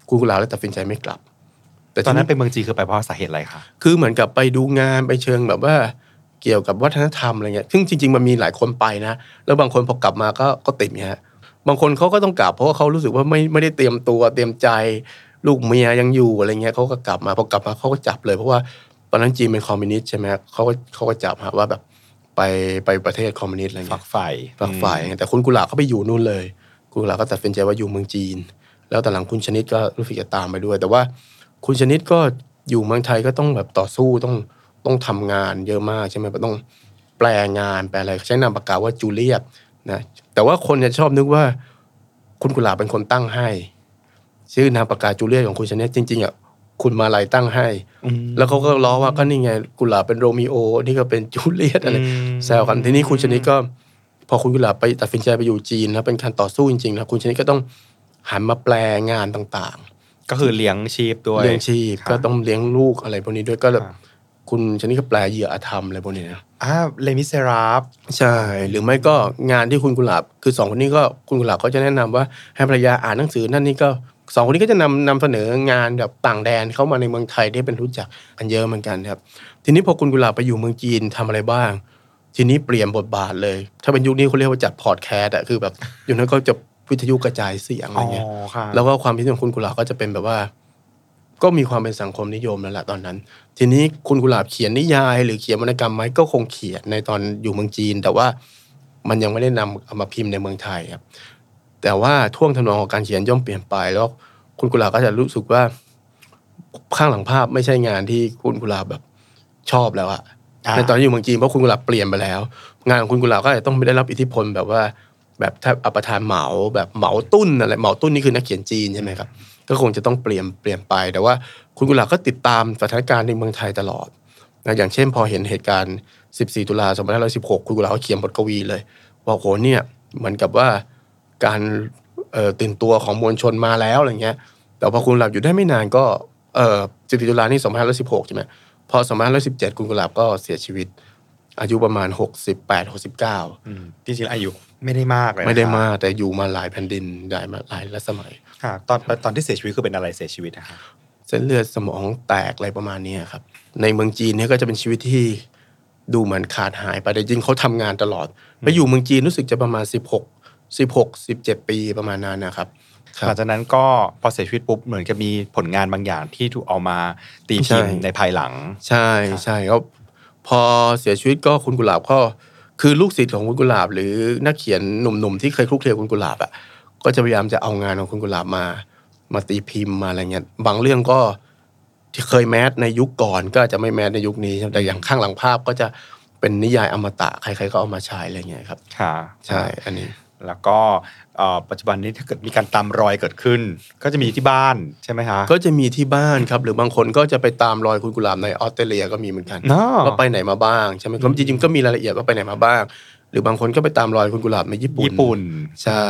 คุณกุหลาบเลยตัดสินใจไม่กลับ แต่ตอนนั้นทีเป็นเมืองจีนคือไปเพราะสาเหตุอะไรคะคือเหมือนกับไปดูงานไปเชิงแบบว่าเกี่ยวกับวัฒนธรรมอะไรเงี้ยซึ่งจริง ๆ มันมีหลายคนไปนะ แล้วบางคนพอกลับมาก็ก็ติดเนี่ยฮะบางคนเขาก็ต้องกลับเพราะว่าเขารู้สึกว่าไม่ไม่ได้เตรียมตัวเตรียมใจลูกเมียยังอยู่อะไรเงี้ยเขาก็กลับมาพอกลับมาเขาก็จับเลยเพราะว่าตอนนั้นจีนเป็นคอมมิวนิสต์ใช่ไหมเขาก็เขาก็จับฮะว่าแบบ ไปไปประเทศคอมมิวนิสต์อะไรฝัเงี้กยใฝ่ฝักฝ่ายแต่คุณกุหลาบเขาไปอยู่นู่นเลย คุณกุหลาบก็ตัดสินใจว่าอยู่เมืองจีน แล้วแต่หลังคุณชนิดก็รู้สึกจะตามไปด้วย แต่ว่าคุณชนิดก็อยู่เมืองไทยก็ต้องแบบต่อสู้ต้องต้องทำงานเยอะมากใช่ไหมต้องแปลงานแปลอะไรใช้นามปากกาว่าจูเลียตนะแต่ว่าคนจะชอบนึกว่า คุณกุหลาบเป็นคนตั้งให้ ชื่อนามปากกาจูเลียตของคุณชนิดจริงๆอะ คุณมาลายตั้งให้อืมแล้วเขาก็ล้อว่าก็นี่ไงกุหลาบเป็นโรมิโอ นี่ก็เป็นจูเลียตอะไรอืมแซวกันทีนี้คุณชนิดก็ พอคุณกุหลาบไปตัดสินใจไปอยู่จีนนะเป็นการต่อสู้จริงๆนะคุณชนิดก็ต้องหันมาแปลงานต่างก็คือเลี้ยงชีพด้วๆยเลี้ยงชีพครับก็ต้องเลี้ยงลูกอะไรพวกนี้ด้วยก็แบบครับคุณชนิดก็แปลเหยื่ออาธรรมอะไรพวกนี้นะอ่าเลมิเซราฟใช่ หรือไม่ก็งานที่คุณกุหลาบ คือสองคนนี้ก็คุณกุหลาบก็จะแนะนำว่าให้ภรรยาอ่านหนังสือนั่นนี่ก็ สองคนนี้ก็จะนำนำเสนองานแบบต่างแดนเข้ามาในเมืองไทยที่เป็นรู้จักกันเยอะเหมือนกันครับ ทีนี้พอคุณกุหลาบไปอยู่เมืองจีนทำอะไรบ้าง ทีนี้เปลี่ยนบทบาทเลย ถ้าเป็นยุคนี้เขาเรียกว่าจัดพอดแคสต์อะคือแบบอยู่นั้นก็จะวิทยุกระจายเสียงอะไรเงี้ยค่ะแล้วก็ความคิดของคุณกุหลาบก็จะเป็นแบบว่า ก็มีความเป็นสังคมนิยมแล้วแหละตอนนั้น ทีนี้คุณกุหลาบเขียนนิยาย หรือเขียนวรรณกรรมไหมก็คงเขียนในตอนอยู่เมืองจีน แต่ว่ามันยังไม่ได้นำเอามาพิมพ์ในเมืองไทยครับ แต่ว่าท่วงทำนองของการเขียนย่อมเปลี่ยนไปแล้วคุณกุหลาบก็จะรู้สึกว่า ข้างหลังภาพไม่ใช่งานที่คุณกุหลาบแบบชอบแล้วอะอ่าในตอนที่อยู่เมืองจีนเพราะคุณกุหลาบเปลี่ยนไปแล้ว งานของคุณกุหลาบก็อาจจะต้องไม่ได้รับอิทธิพลแบบว่า แบบถ้าอัปทานเหมาแบบเหมาตุ้นอะไรเหมาตุ้นนี่คือนักเขียนจีนใช่ไหมครับก็คงจะต้องเปลี่ยนเปลี่ยนไป แต่ว่าคุณกุหลาบก็ติดตามสถานการณ์ในเมืองไทยตลอดนะอย่างเช่น พอเห็นเหตุการณ์ 14 ตุลา2516 คุณกุหลาบก็เขียนบทกวีเลยว่าโหเนี่ยเหมือนกับว่า การเอ่อตื่นตัวของมวลชนมาแล้วอะไรเงี้ย แต่พอคุณกุหลาบอยู่ได้ไม่นานก็เอ่อ14ตุลานี่2516ใช่ไหมพอ2517คุณกุหลาบก็เสียชีวิต อายุประมาณ68 69อืมจริงๆอายุไม่ได้มากเลยนะคะไม่ได้มากแต่อยู่มาหลายแผ่นดินได้มาหลายรัชสมัยค่ะตอนตอนที่เสียชีวิตคือเป็นอะไรเสียชีวิตนะคะเส้นเลือดสมองแตกอะไรประมาณเนี้ยครับ ในเมืองจีนเนี่ยก็จะเป็นชีวิตที่ดูเหมือนขาดหายไปแต่จริงเขาทำงานตลอดไปอยู่เมืองจีนรู้สึกจะประมาณ16 16 17 ปีประมาณนั้นนะครับคหลัรังบจากนั้นก็พอเสียชีวิตปุ๊บเหมือนกับมีผลงานบางอย่างที่ถูกเอามาตีพิมพ์ใช่ในภายหลัง ใช่ใช่ก็พอเสียชีวิตก็คุณกุหลาบก็คือลูกศิษย์ของคุณกุหลาบ หรือนักเขียนหนุ่มๆที่เคยคลุกคลีกับคุณกุหลาบอะก็จะพยายามจะเอางานของคุณกุหลาบมา มาตีพิมพ์มาอะไรเงี้ยบางเรื่องก็ที่เคยแมสในยุคก่อนก็อาจจะไม่แมสในยุคนี้แต่อย่างข้างหลังภาพก็จะเป็นนิยายอมตะใครๆก็เอามาใช้อะไรเงี้ยครับค่ะใช่อันนี้ แล้วก็เอ่อปัจจุบันนี้ถ้าเกิดมีการตามรอยเกิดขึ้น ก็จะมีที่บ้านใช่ไหมคะก็จะมีที่บ้านครับ หรือบางคนก็จะไปตามรอยคุณกุหลาบในออสเตรเลียก็มีเหมือนกันอ๋อว่าไปไหนมาบ้างใช่ไหมก็จริงๆก็มีรายละเอียดว่าไปไหนมาบ้าง หรือบางคนก็ไปตามรอยคุณกุหลาบในญี่ปุ่นญี่ปุ่นใช่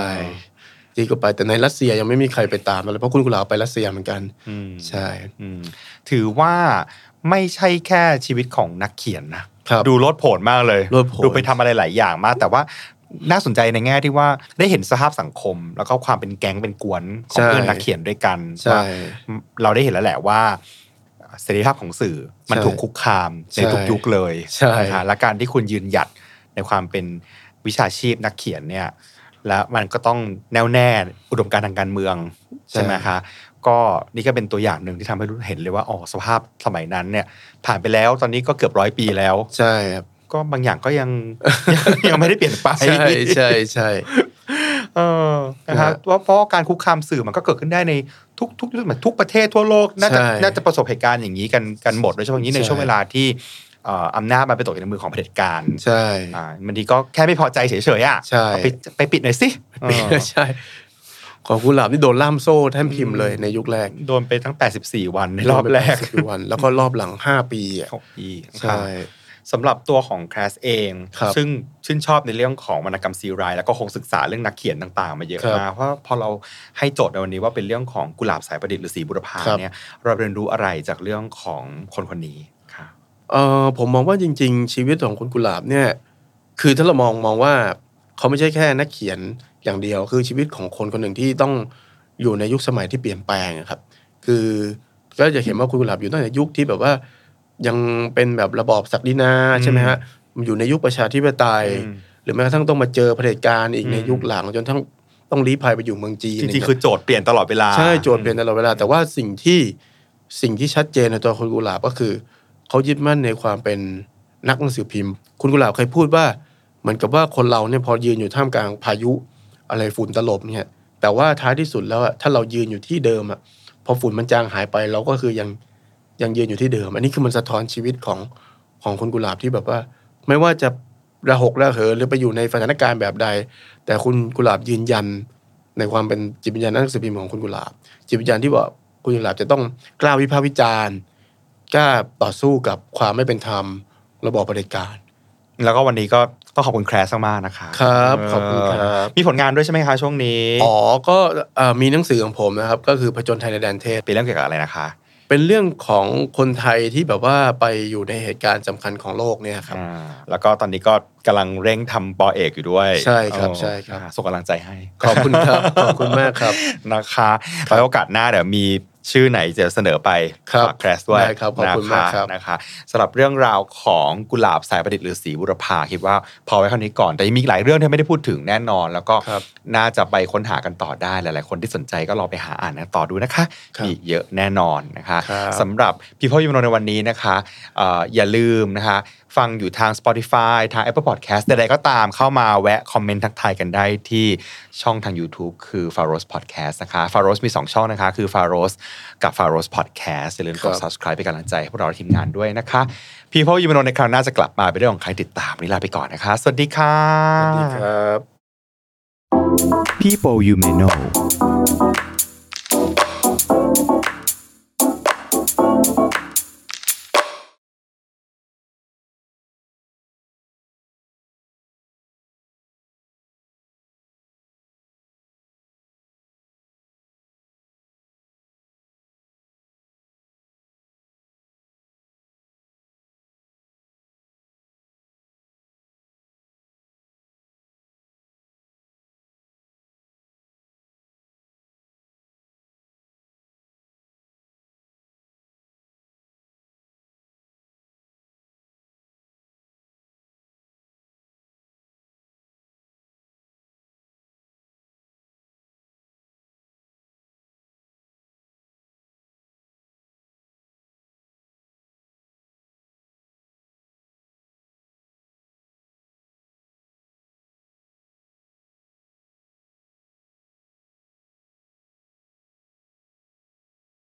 ที่ก็ไปแต่ในรัสเซียยังไม่มีใครไปตามเลยเพราะคุณกุหลาบไปรัสเซียเหมือนกันอืมใช่อืมถือว่าไม่ใช่แค่ชีวิตของนักเขียนนะครับดูโลดโผนมากเลยโลดโผนดูไปทำอะไรหลายอย่างมาก แต่ว่า น่าสนใจในแง่ที่ว่าได้เห็นสภาพสังคม แล้วก็ความเป็นแก๊งเป็นกวนของเพื่อนนักเขียนด้วยกันใช่ว่าเราได้เห็นแล้วแหละว่าเสรีภาพของสื่อมันใช่ถูกคุกคามในใช่ทุกยุคเลยใช่นะคะและการที่คุณยืนหยัดในความเป็นวิชาชีพนักเขียนเนี่ยและมันก็ต้องแน่วแน่อุดมการณ์ทางการเมืองใช่ไหมคะก็นี่ก็เป็นตัวอย่างหนึ่งที่ทำให้รู้เห็นเลยว่าอ๋อสภาพสมัยนั้นเนี่ย ผ่านไปแล้วตอนนี้ก็เกือบร้อยปีแล้ว ใช่ครับ ก็บางอย่างก็ยังยังไม่ได้เปลี่ยนไป ใช่ใช่ใช่เออนะครับว่าเพราะว่าการคุกคามสื่อมันก็เกิดขึ้นได้ในทุกทุกเหมือนทุกประเทศทั่วโลกน่าจะใช่น่าจะประสบเหตุการณ์อย่างนี้กันกันหมดโดยเฉพาะอย่างนี้ในใช่ช่วงเวลาที่เอ่ออำนาจมันไปตกอยู่ในมือของเผด็จการ ใช่อ่ามันดีก็แค่ไม่พอใจเฉยๆอะใช่เอาไปไปปิดหน่อยสิเออใช่ของกุหลาบนี่โดนล่ามโซ่แท่นพิมพ์เลยในยุคแรก โดนไปทั้ง 84 วันในรอบแรกสิบวัน แล้วก็รอบหลังห้าปีอะของปีใช่ สำหรับตัวของแคสเองครับซึ่งชื่นชอบในเรื่องของวรรณกรรมซีไรต์แล้วก็คงศึกษาเรื่องนักเขียนต่างๆ มาเยอะครับมากเพราะพอเราให้โจทย์ในวันนี้ว่าเป็นเรื่องของกุหลาบสายประดิษฐ์หรือสีบุรพาครับเนี่ยเราเรียนรู้อะไรจากเรื่องของคนคนนี้ค่ะเออผมมองว่าจริง ๆ ชีวิตของคุณกุหลาบเนี่ยคือถ้าเรามองมองว่าเขาไม่ใช่แค่นักเขียนอย่างเดียว คือชีวิตของคนคนหนึ่งที่ต้องอยู่ในยุคสมัยที่เปลี่ยนแปลงอะครับ คือก็จะเห็นว่าคุณกุหลาบอยู่ตั้งแต่ยุคที่แบบว่า ยังเป็นแบบระบอบศักดินาใช่ไหมฮะอยู่ในยุคประชาธิปไตยอืมหรือแม้กระทั่งต้องมาเจอเผด็จการอีกในอืมยุคหลังจนทั้งต้องลี้ภัยไปอยู่เมืองจีนจริงๆย่าเยคือโจทย์เปลี่ยนตลอดเวลาใช่โจทย์เปลี่ยนตลอดเวลา แต่ว่าสิ่งที่สิ่งที่ชัดเจนในตัวคุณกุหลาบก็คือเขายึดมั่นในความเป็นนักหนังสือพิมพ์ คุณกุหลาบเคยพูดว่าเหมือนกับว่าคนเราเนี่ยพอยืนอยู่ท่ามกลางพายุอะไรฝุ่นตลบเนี่ยแต่ว่าท้ายที่สุดแล้วอะถ้าเรายืนอยู่ที่เดิมอะพอฝุ่นมันจางหายไปเราก็คือยัง ยังยืนอยู่ที่เดิม อันนี้คือมันสะท้อนชีวิตของของคุณกุหลาบที่แบบว่า ไม่ว่าจะระหกระเหินหรือไปอยู่ในสถานการณ์แบบใด แต่คุณกุหลาบยืนยัน ในความเป็นจิตวิญญาณนักหนังสือพิมพ์ของคุณกุหลาบ จิตวิญญาณที่ว่าคุณกุหลาบจะต้องกล้าวิพากษ์วิจารณ์กล้าต่อสู้กับความไม่เป็นธรรมระบอบเผด็จการ แล้วก็วันนี้ก็ต้องขอบคุณแคลสมากๆนะคะครับขอบคุณครับมีผลงานด้วยใช่ไหมคะช่วงนี้ อ๋อก็เอ่อมีหนังสือของผมนะครับ ก็คือผจญไทยในแดนเทศเป็นเรื่องเกี่ยวกับอะไรนะคะ เป็นเรื่องของคนไทยที่แบบว่าไปอยู่ในเหตุการณ์สำคัญของโลกเนี่ยครับอ่าแล้วก็ตอนนี้ก็กำลังเร่งทำปอเอกอยู่ด้วย ใช่ครับโอ้ใช่ครับอ่าส่งกำลังใจให้ ขอบคุณครับ ขอบคุณมากครับนะคะไว้โอกาสหน้าเดี๋ยวมี ชื่อไหนจะเสนอไปครับฝากแคสด้วยได้ครับขอบคุณมากครับนะคะนะคะสำหรับเรื่องราวของกุหลาบสายประดิษฐ์หรือสีบุรพาคิดว่าพอไว้เท่านี้ก่อนแต่ยังมีอีกหลายเรื่องที่ไม่ได้พูดถึงแน่นอน แล้วก็ครับน่าจะไปค้นหากันต่อได้หลาย ๆ คนที่สนใจก็ลองไปหาอ่านกันต่อดูนะคะครับมีเยอะแน่นอนนะคะครับสำหรับ People You Know ในวันนี้นะคะเอ่ออย่าลืมนะคะ ฟังอยู่ทาง Spotify ทาง Apple Podcast ใดๆก็ตามเข้ามาแวะคอมเมนต์ทักทายกันได้ที่ช่องทาง YouTube คือ f a r o s Podcast นะคะ f a r o s มี 2 ช่องนะคะ คือ f a r o s กับ f a r o s Podcast อย่าลืมกดครับ subscribe เป็นกำลังใจให้พวกเราและทีมงานด้วยนะคะ People You May Know ในคราวหน้าจะกลับมาเป็นเรื่องของใครติดตามวันนี้ลาไปก่อนนะคะ สวัสดีค่ะสวัสดีครับ People you may know